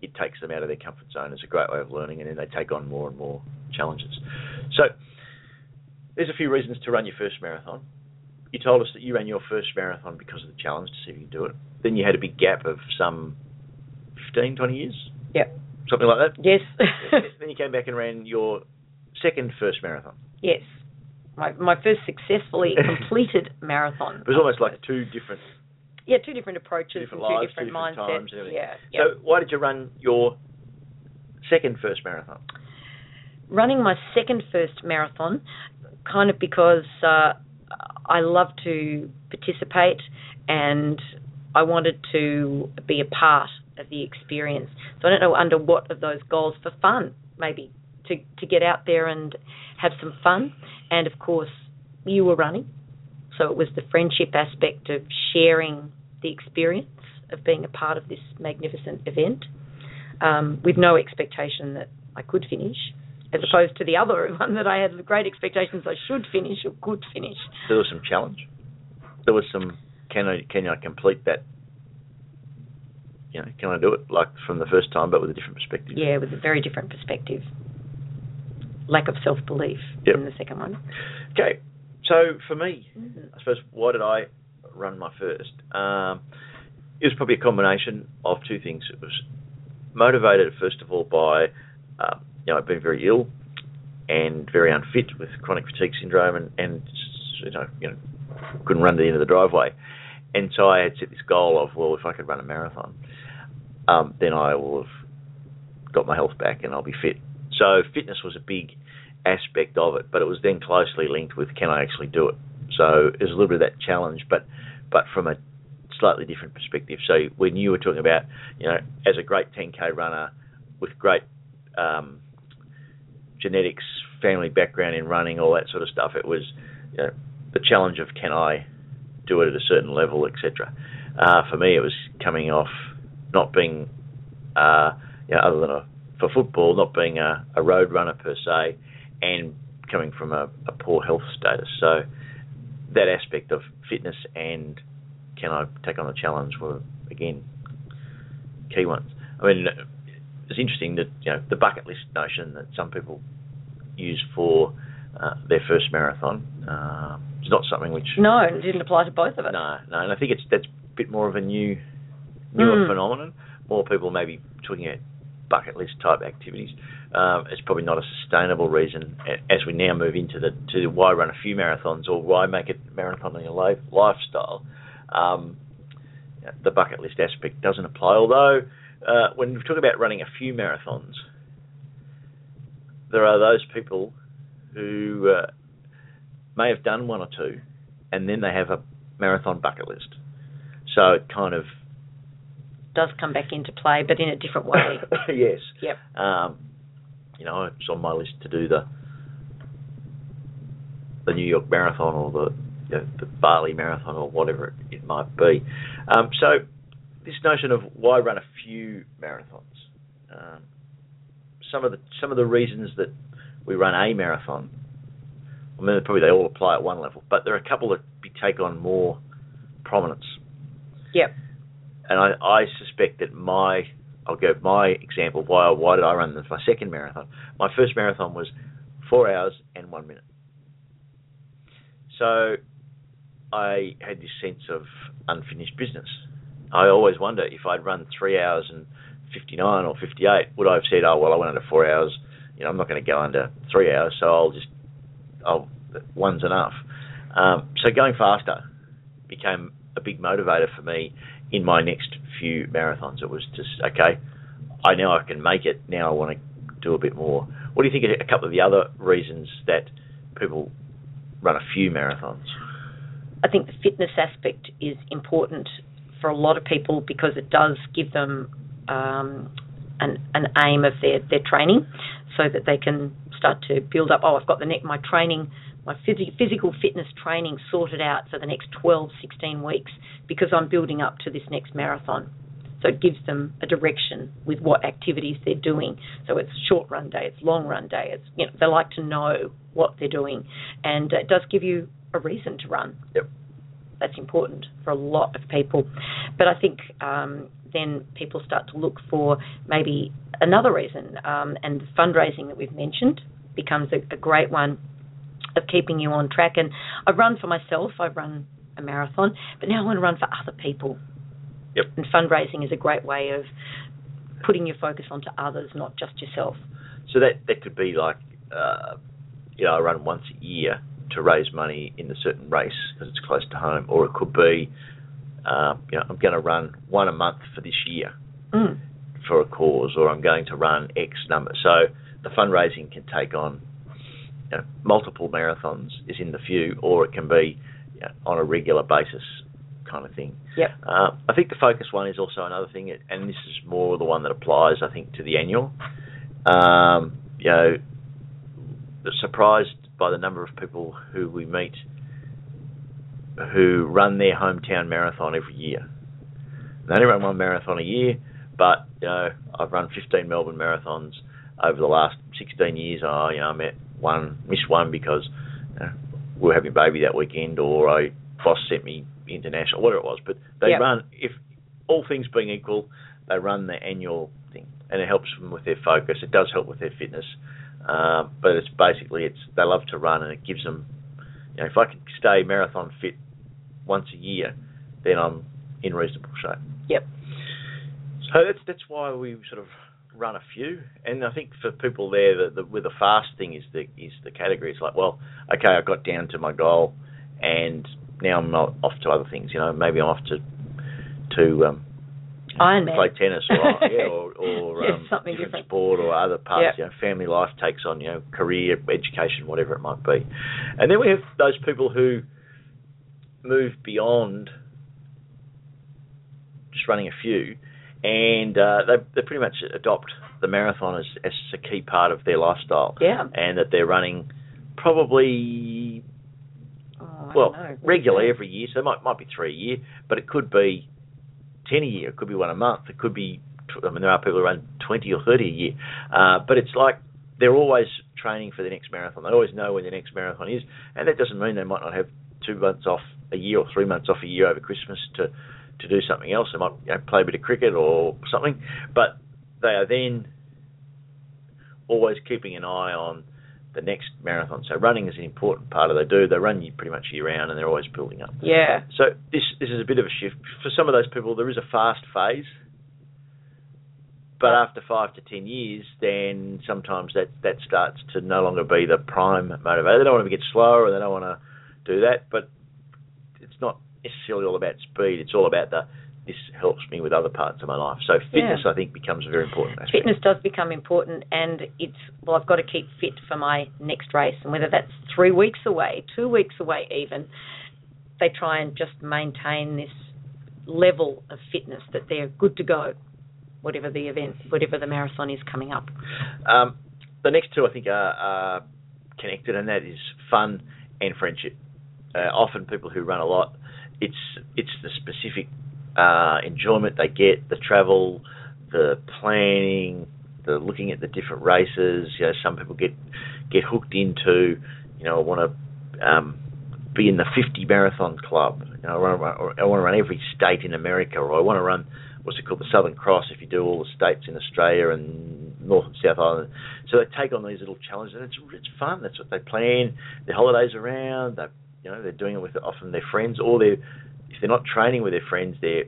it takes them out of their comfort zone. It's a great way of learning, and then they take on more and more challenges. So, there's a few reasons to run your first marathon. You told us that you ran your first marathon because of the challenge to see if you can do it. Then you had a big gap of some 15, 20 years, Yep. something like that. Yes. then you came back and ran your second first marathon. Yes. My my first successfully completed marathon. It was almost like two different yeah, two different approaches two different and two different, different mindsets. times yeah. yeah. So why did you run your second first marathon? Running my second first marathon, kind of because uh, I love to participate and I wanted to be a part of the experience. So I don't know under what of those goals for fun, maybe to to get out there and have some fun. And of course, you were running, so it was the friendship aspect of sharing the experience of being a part of this magnificent event, um, with no expectation that I could finish. As opposed to the other one that I had great expectations I should finish or could finish. There was some challenge. there was some can I can I complete that? You know, can I do it like from the first time, but with a different perspective? Yeah, with a very different perspective. Lack of self belief Yep. in the second one. Okay, so for me, I suppose why did I run my first? Um, it was probably a combination of two things. It was motivated first of all by um, you know I've been very ill and very unfit with chronic fatigue syndrome and and you know you know couldn't run to the end of the driveway, and so I had set this goal of well if I could run a marathon, um, then I will have got my health back and I'll be fit. So fitness was a big aspect of it, but it was then closely linked with can I actually do it. So it was a little bit of that challenge, but but from a slightly different perspective. So when you were talking about, you know, as a great 10k runner with great um, genetics, family background in running, all that sort of stuff, it was you know, the challenge of can I do it at a certain level, etc. Uh, for me, it was coming off not being, uh, you know, other than a, for football, not being a, a road runner per se, and coming from a, a poor health status. So that aspect of fitness and can I take on the challenge were again key ones. I mean, it's interesting that you know the bucket list notion that some people use for uh, their first marathon. Uh, it's not something which No, it didn't apply to both of us. no, no, and I think it's that's a bit more of a new, newer Mm. phenomenon. More people maybe talking about bucket list type activities. Um, it's probably not a sustainable reason as we now move into the to why run a few marathons or why make it marathon in your life, lifestyle. Um, the bucket list aspect doesn't apply. Although uh, when we talk about running a few marathons, there are those people who uh, may have done one or two, and then they have a marathon bucket list. So it kind of Does come back into play, but in a different way. yes. Yep. Um, you know, it's on my list to do the the New York Marathon or the you know, the Bali Marathon or whatever it, it might be. Um, so this notion of why run a few marathons. Um, some of the some of the reasons that we run a marathon. I mean, probably they all apply at one level, but there are a couple that take on more prominence Yep. And I, I suspect that my I'll go my example why why did I run my second marathon? My first marathon was four hours and one minute. So I had this sense of unfinished business. I always wonder if I'd run three hours and fifty nine or fifty eight, would I have said, Oh well I went under four hours, you know, I'm not gonna go under three hours, so I'll just I'll one's enough. Um, so going faster became a big motivator for me in my next few marathons. It was just okay. I know I can make it. Now I want to do a bit more. What do you think are a couple of the other reasons that people run a few marathons? I think the fitness aspect is important for a lot of people because it does give them um, an, an aim of their, their training so that they can start to build up. Oh, I've got the neck, my training, my phys- physical fitness training sorted out for the next 12, 16 weeks because I'm building up to this next marathon. So it gives them a direction with what activities they're doing. So it's short run day, it's long run day. It's you know they like to know what they're doing, and it does give you a reason to run. Yep. That's important for a lot of people, but I think um, then people start to look for maybe another reason, um, and the fundraising that we've mentioned becomes a, a great one of keeping you on track. And I've run for myself, I've run a marathon, but now I want to run for other people. Yep. And fundraising is a great way of putting your focus onto others, not just yourself. So that that could be like, uh, you know, I run once a year to raise money in a certain race because it's close to home, or it could be, uh, you know, I'm going to run one a month for this year Mm. for a cause, or I'm going to run X number. So the fundraising can take on you know, multiple marathons is in the few, or it can be you know, on a regular basis kind of thing. Yep. Uh, I think the focus one is also another thing, and this is more the one that applies, I think, to the annual. Um, you know, surprised by the number of people who we meet who run their hometown marathon every year. They only run one marathon a year, but you know, I've run 15 Melbourne marathons over the last 16 years. I, you know, I'm at one, missed one because you know, we were having a baby that weekend, or I boss sent me international, whatever it was. But they Yep. run if all things being equal, they run the annual thing, and it helps them with their focus. It does help with their fitness, um, but it's basically it's they love to run, and it gives them. You know, if I can stay marathon fit once a year, then I'm in reasonable shape. Yep. So that's that's why we sort of run a few, and I think for people there, the, the with the fast thing is the is the category. It's like, well, okay, I got down to my goal, and now I'm not off to other things. You know, maybe I'm off to to um, Ironman. play tennis or yeah, or, or Yeah, um, something different, different. sport or other parts. Yep. You know, family life takes on you know career, education, whatever it might be, and then we have those people who move beyond just running a few, and uh, they they pretty much adopt the marathon as, as a key part of their lifestyle, Yeah. and that they're running probably Oh, well, regularly every year. So it might might be three a year, but it could be ten a year. It could be one a month. It could be. I mean, there are people who run twenty or thirty a year. Uh, but it's like they're always training for the next marathon. They always know when the next marathon is, and that doesn't mean they might not have two months off a year or three months off a year over Christmas to to do something else. They might you know, play a bit of cricket or something, but they are then always keeping an eye on the next marathon. So running is an important part of they do. They run pretty much year round, and they're always building up. Yeah. So this this is a bit of a shift for some of those people. There is a fast phase, but after five to ten years, then sometimes that that starts to no longer be the prime motivator. They don't want to get slower, or they don't want to do that. But necessarily all about speed. It's all about the this helps me with other parts of my life. So fitness, I think, becomes a very important aspect. Fitness does become important, and it's well, I've got to keep fit for my next race, and whether that's three weeks away, two weeks away, even, they try and just maintain this level of fitness that they're good to go, whatever the event, whatever the marathon is coming up. Um, the next two, I think, are, are connected, and that is fun and friendship. Uh, often, people who run a lot, it's it's the specific uh, enjoyment they get, the travel, the planning, the looking at the different races. You know, some people get get hooked into, you know, I want to um, be in the 50 marathon club. You know, I want to run, I want to run every state in America, or I want to run what's it called, the Southern Cross, if you do all the states in Australia and North and South Island. So they take on these little challenges, and it's it's fun. That's what they plan their holidays around. They, you know, they're doing it with often their friends, or they're if they're not training with their friends, they're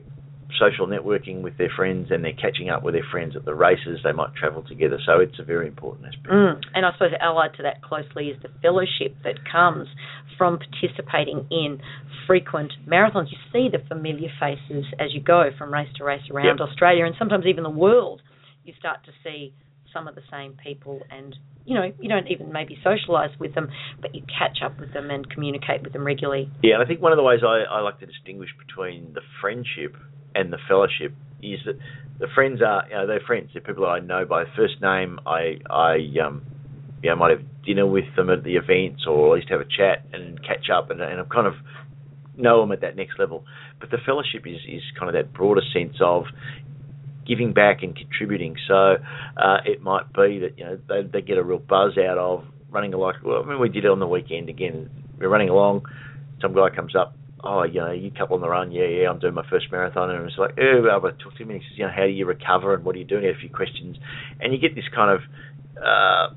social networking with their friends, and they're catching up with their friends at the races. They might travel together, so it's a very important aspect. Mm. And I suppose allied to that closely is the fellowship that comes from participating in frequent marathons. You see the familiar faces as you go from race to race around Yep. Australia and sometimes even the world. You start to see some of the same people and you know, you don't even maybe socialise with them, but you catch up with them and communicate with them regularly. Yeah, and I think one of the ways I, I like to distinguish between the friendship and the fellowship is that the friends are, you know, they're friends. They're people I know by first name. I, I, um, you know, might have dinner with them at the events, or at least have a chat and catch up, and, and I kind of know them at that next level. But the fellowship is is kind of that broader sense of giving back and contributing. So uh, it might be that you know they they get a real buzz out of running along. Well, I mean, we did it on the weekend again. We're running along. Some guy comes up. Oh, you know, you couple on the run. Yeah, yeah, I'm doing my first marathon, and it's like, oh, well, I talked to him, he says, you know, how do you recover, and what are you doing? He had a few questions, and you get this kind of uh,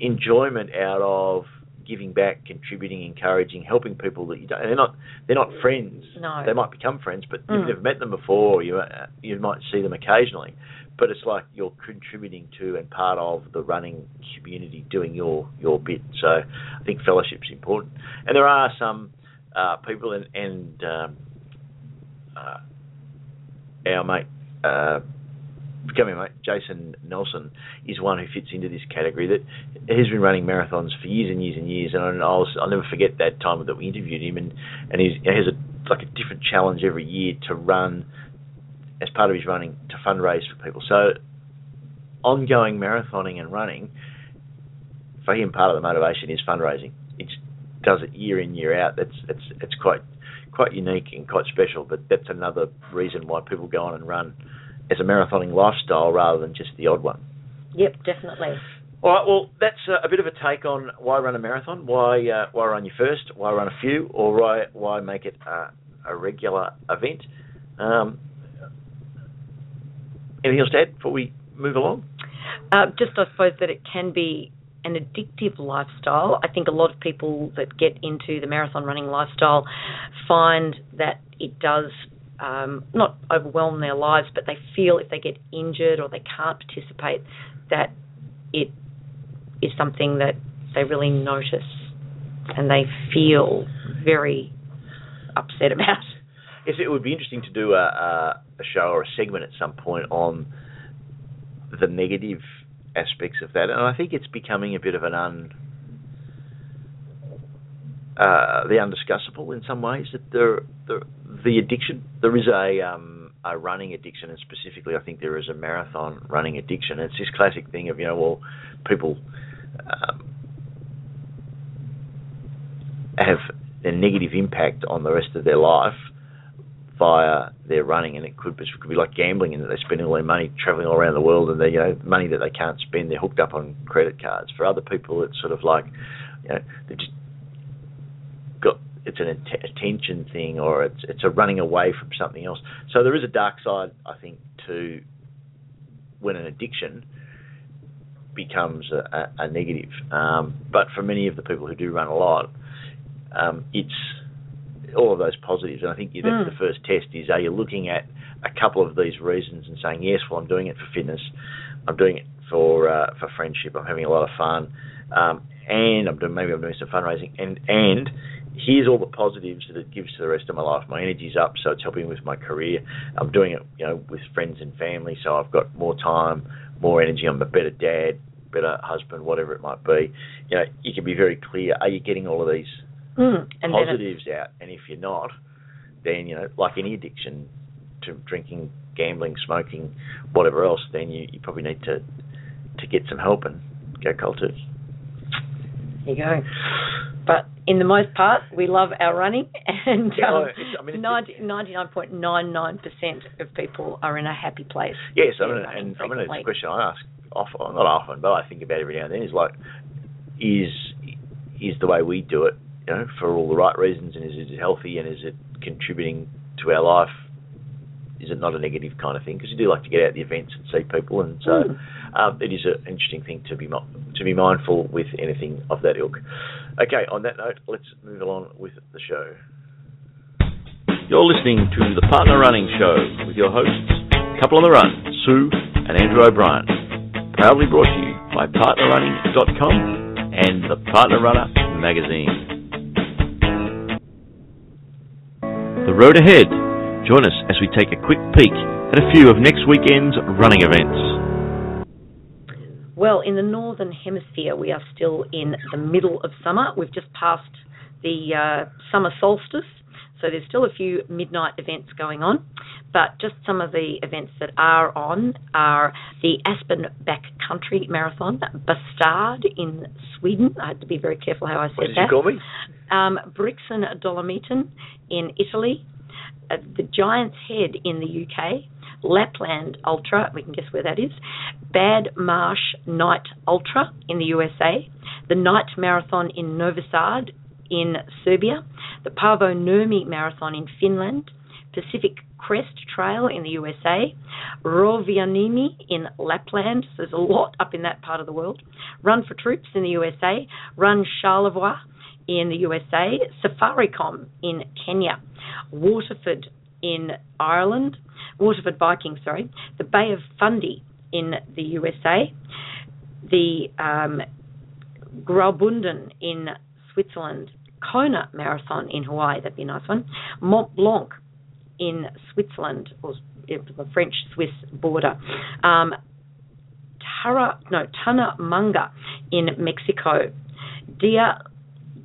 enjoyment out of giving back, contributing, encouraging, helping people that you don't. They're not they're not friends. No. They might become friends, but Mm. you've never met them before. Or you uh, you might see them occasionally, but it's like you're contributing to and part of the running community, doing your your bit. So I think fellowship's important, and there are some uh, people and and um, uh, our mate. Uh, Here, mate. Jason Nelson is one who fits into this category that has been running marathons for years and years and years, and I'll I'll never forget that time that we interviewed him, and and he has a like a different challenge every year to run as part of his running to fundraise for people. So ongoing marathoning and running for him, part of the motivation is fundraising. It does it year in year out. That's it's it's quite quite unique and quite special. But that's another reason why people go on and run as a marathoning lifestyle rather than just the odd one. Yep, definitely. All right, well, that's uh, a bit of a take on why run a marathon, why uh, why run your first, why run a few, or why why make it uh, a regular event. Um, anything else to add before we move along? Uh, just, I suppose, that it can be an addictive lifestyle. I think a lot of people that get into the marathon running lifestyle find that it does um, not overwhelm their lives, but they feel if they get injured or they can't participate, that it is something that they really notice and they feel very upset about. Yes, it would be interesting to do a, a, a show or a segment at some point on the negative aspects of that, and I think it's becoming a bit of an un uh, the undiscussable in some ways. That the the, the addiction there is a um, a running addiction, and specifically, I think there is a marathon running addiction. It's this classic thing of you know, well, people um, have a negative impact on the rest of their life via their running, and it could be, it could be like gambling in that they spend all their money traveling all around the world, and they you know money that they can't spend, they're hooked up on credit cards. For other people, it's sort of like you know they just got it's an attention thing, or it's it's a running away from something else. So there is a dark side, I think, to when an addiction becomes a, a, a negative. Um, but for many of the people who do run a lot, um, it's all of those positives. And I think Mm. the first test is are you looking at a couple of these reasons and saying, yes, well, I'm doing it for fitness, I'm doing it for uh, for friendship, I'm having a lot of fun, um, and I'm doing maybe I'm doing some fundraising, and and here's all the positives that it gives to the rest of my life. My energy's up, so it's helping with my career. I'm doing it, you know, with friends and family, so I've got more time, more energy. I'm a better dad, better husband, whatever it might be. You know, you can be very clear. Are you getting all of these Mm. And then it- positives out, and if you're not, then you know, like any addiction to drinking, gambling, smoking, whatever else, then you, you probably need to to get some help and go cold turkey. There you go. But in the most part, we love our running, and Yeah, um, I mean, 90, 99.99% of people are in a happy place. Yes, I mean, and I mean, it's a question I ask often, not often, but I think about every now and then. Is like, is is the way we do it, you know, for all the right reasons, and is it healthy, and is it contributing to our life? Is it not a negative kind of thing? Because you do like to get out the events and see people, and so Mm. um, it is an interesting thing to be to be mindful with anything of that ilk. Okay, on that note, let's move along with the show. You're listening to the Partner Running Show with your hosts, Couple on the Run, Sue and Andrew O'Brien. Proudly brought to you by PartnerRunning.com and the Partner Runner magazine. The road ahead. Join us as we take a quick peek at a few of next weekend's running events. Well, in the northern hemisphere, we are still in the middle of summer. We've just passed the uh, summer solstice, so there's still a few midnight events going on. But just some of the events that are on are the Aspen Backcountry Marathon, Bastard in Sweden. I had to be very careful how I said What did that you call me? um, Brixen Dolomiten in Italy, uh, the Giant's Head in the UK, Lapland Ultra, we can guess where that is, Bad Marsh Night Ultra in the USA, the Night Marathon in Novi Sad in Serbia, the Paavo Nurmi Marathon in Finland, Pacific Crest Trail in the USA, Rovaniemi in Lapland. So there's a lot up in that part of the world. Run for Troops in the USA, Run Charlevoix in the USA, Safaricom in Kenya, Waterford in Ireland, Waterford Viking, sorry, the Bay of Fundy in the USA, the um, Graubünden in Switzerland, Kona Marathon in Hawaii, that'd be a nice one, Mont Blanc in Switzerland, or the French-Swiss border, um, Tara, no, Tanamanga in Mexico, Dia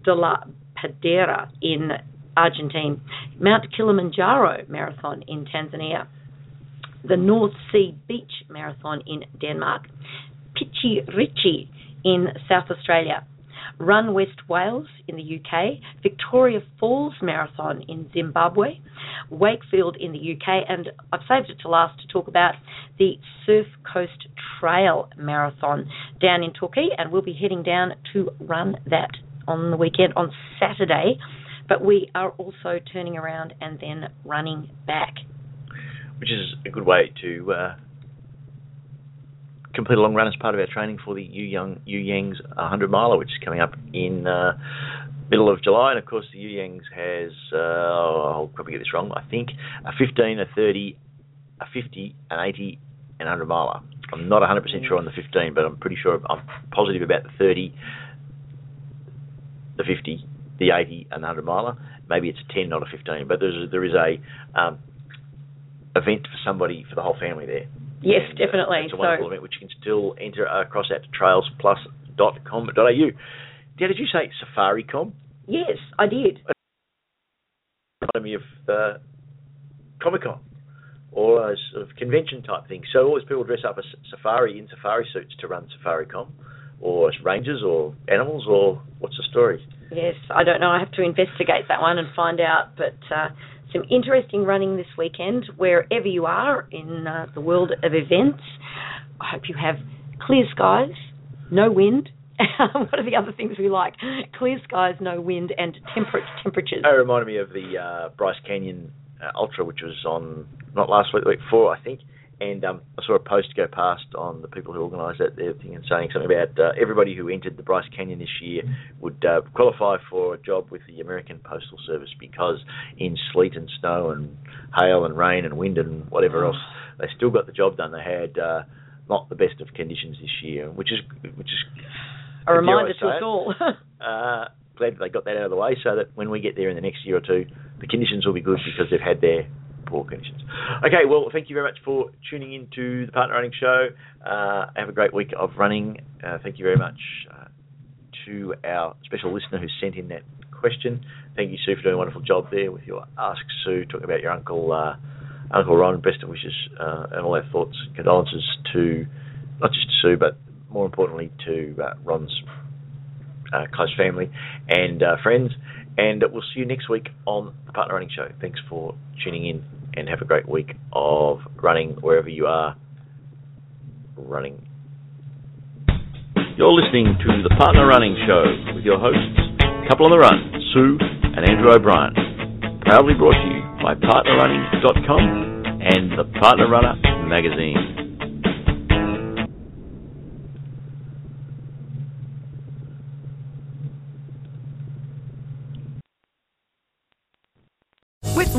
de la Padera in Argentina, Mount Kilimanjaro Marathon in Tanzania, the North Sea Beach Marathon in Denmark, Pichi Richi in South Australia, Run West Wales in the UK, Victoria Falls Marathon in Zimbabwe, Wakefield in the UK, and I've saved it to last to talk about the Surf Coast Trail Marathon down in Torquay, and we'll be heading down to run that on the weekend on Saturday, But we are also turning around and then running back. which is a good way to uh, complete a long run as part of our training for the You Yang You Yangs 100 miler, which is coming up in uh, middle of July. And of course, the You Yangs has uh, I'll probably get this wrong. I think a 15, a 30, a 50, an 80, and 100 miler. I'm not 100% sure on the 15, but I'm pretty sure I'm positive about the 30, the 50, the 80, and the 100 miler. Maybe it's a 10, not a 15, but there's there is a um, event for somebody for the whole family there. Yes, And, uh, definitely. it's a wonderful So- event which you can still enter uh, across at trailsplus.com.au. Dad, did you say Safaricom? Yes, I did. Reminded me of uh, Comic Con or a sort of convention type thing. So always people dress up as safari in safari suits to run Safaricom, or rangers or animals, or what's the story? Yes, I don't know. I have to investigate that one and find out. But uh, some interesting running this weekend, wherever you are in uh, the world of events. I hope you have clear skies, no wind. what are the other things we like? Clear skies, no wind, and temperate temperatures. It reminded me of the uh, Bryce Canyon uh, Ultra, which was on not last week, week before, I think. And um, I saw a post go past on the people who organised that thing and saying something about uh, everybody who entered the Bryce Canyon this year would uh, qualify for a job with the American Postal Service because in sleet and snow and hail and rain and wind and whatever else, they still got the job done. They had uh, not the best of conditions this year, which is which is a reminder to us all. uh, glad they got that out of the way so that when we get there in the next year or two, the conditions will be good because they've had their poor conditions. Okay, well, thank you very much for tuning in to the Partner Running Show. Uh, have a great week of running. Uh, thank you very much uh, to our special listener who sent in that question. Thank you, Sue, for doing a wonderful job there with your Ask Sue, talking about your uncle, uh, Uncle Ron. Best of wishes uh, and all our thoughts and condolences to not just to Sue, but more importantly to uh, Ron's close family and friends. And we'll see you next week on the Partner Running Show. Thanks for tuning in and have a great week of running wherever you are running. You're listening to the Partner Running Show with your hosts, Couple on the Run, Sue and Andrew O'Brien. Proudly brought to you by PartnerRunning.com and the Partner Runner magazine.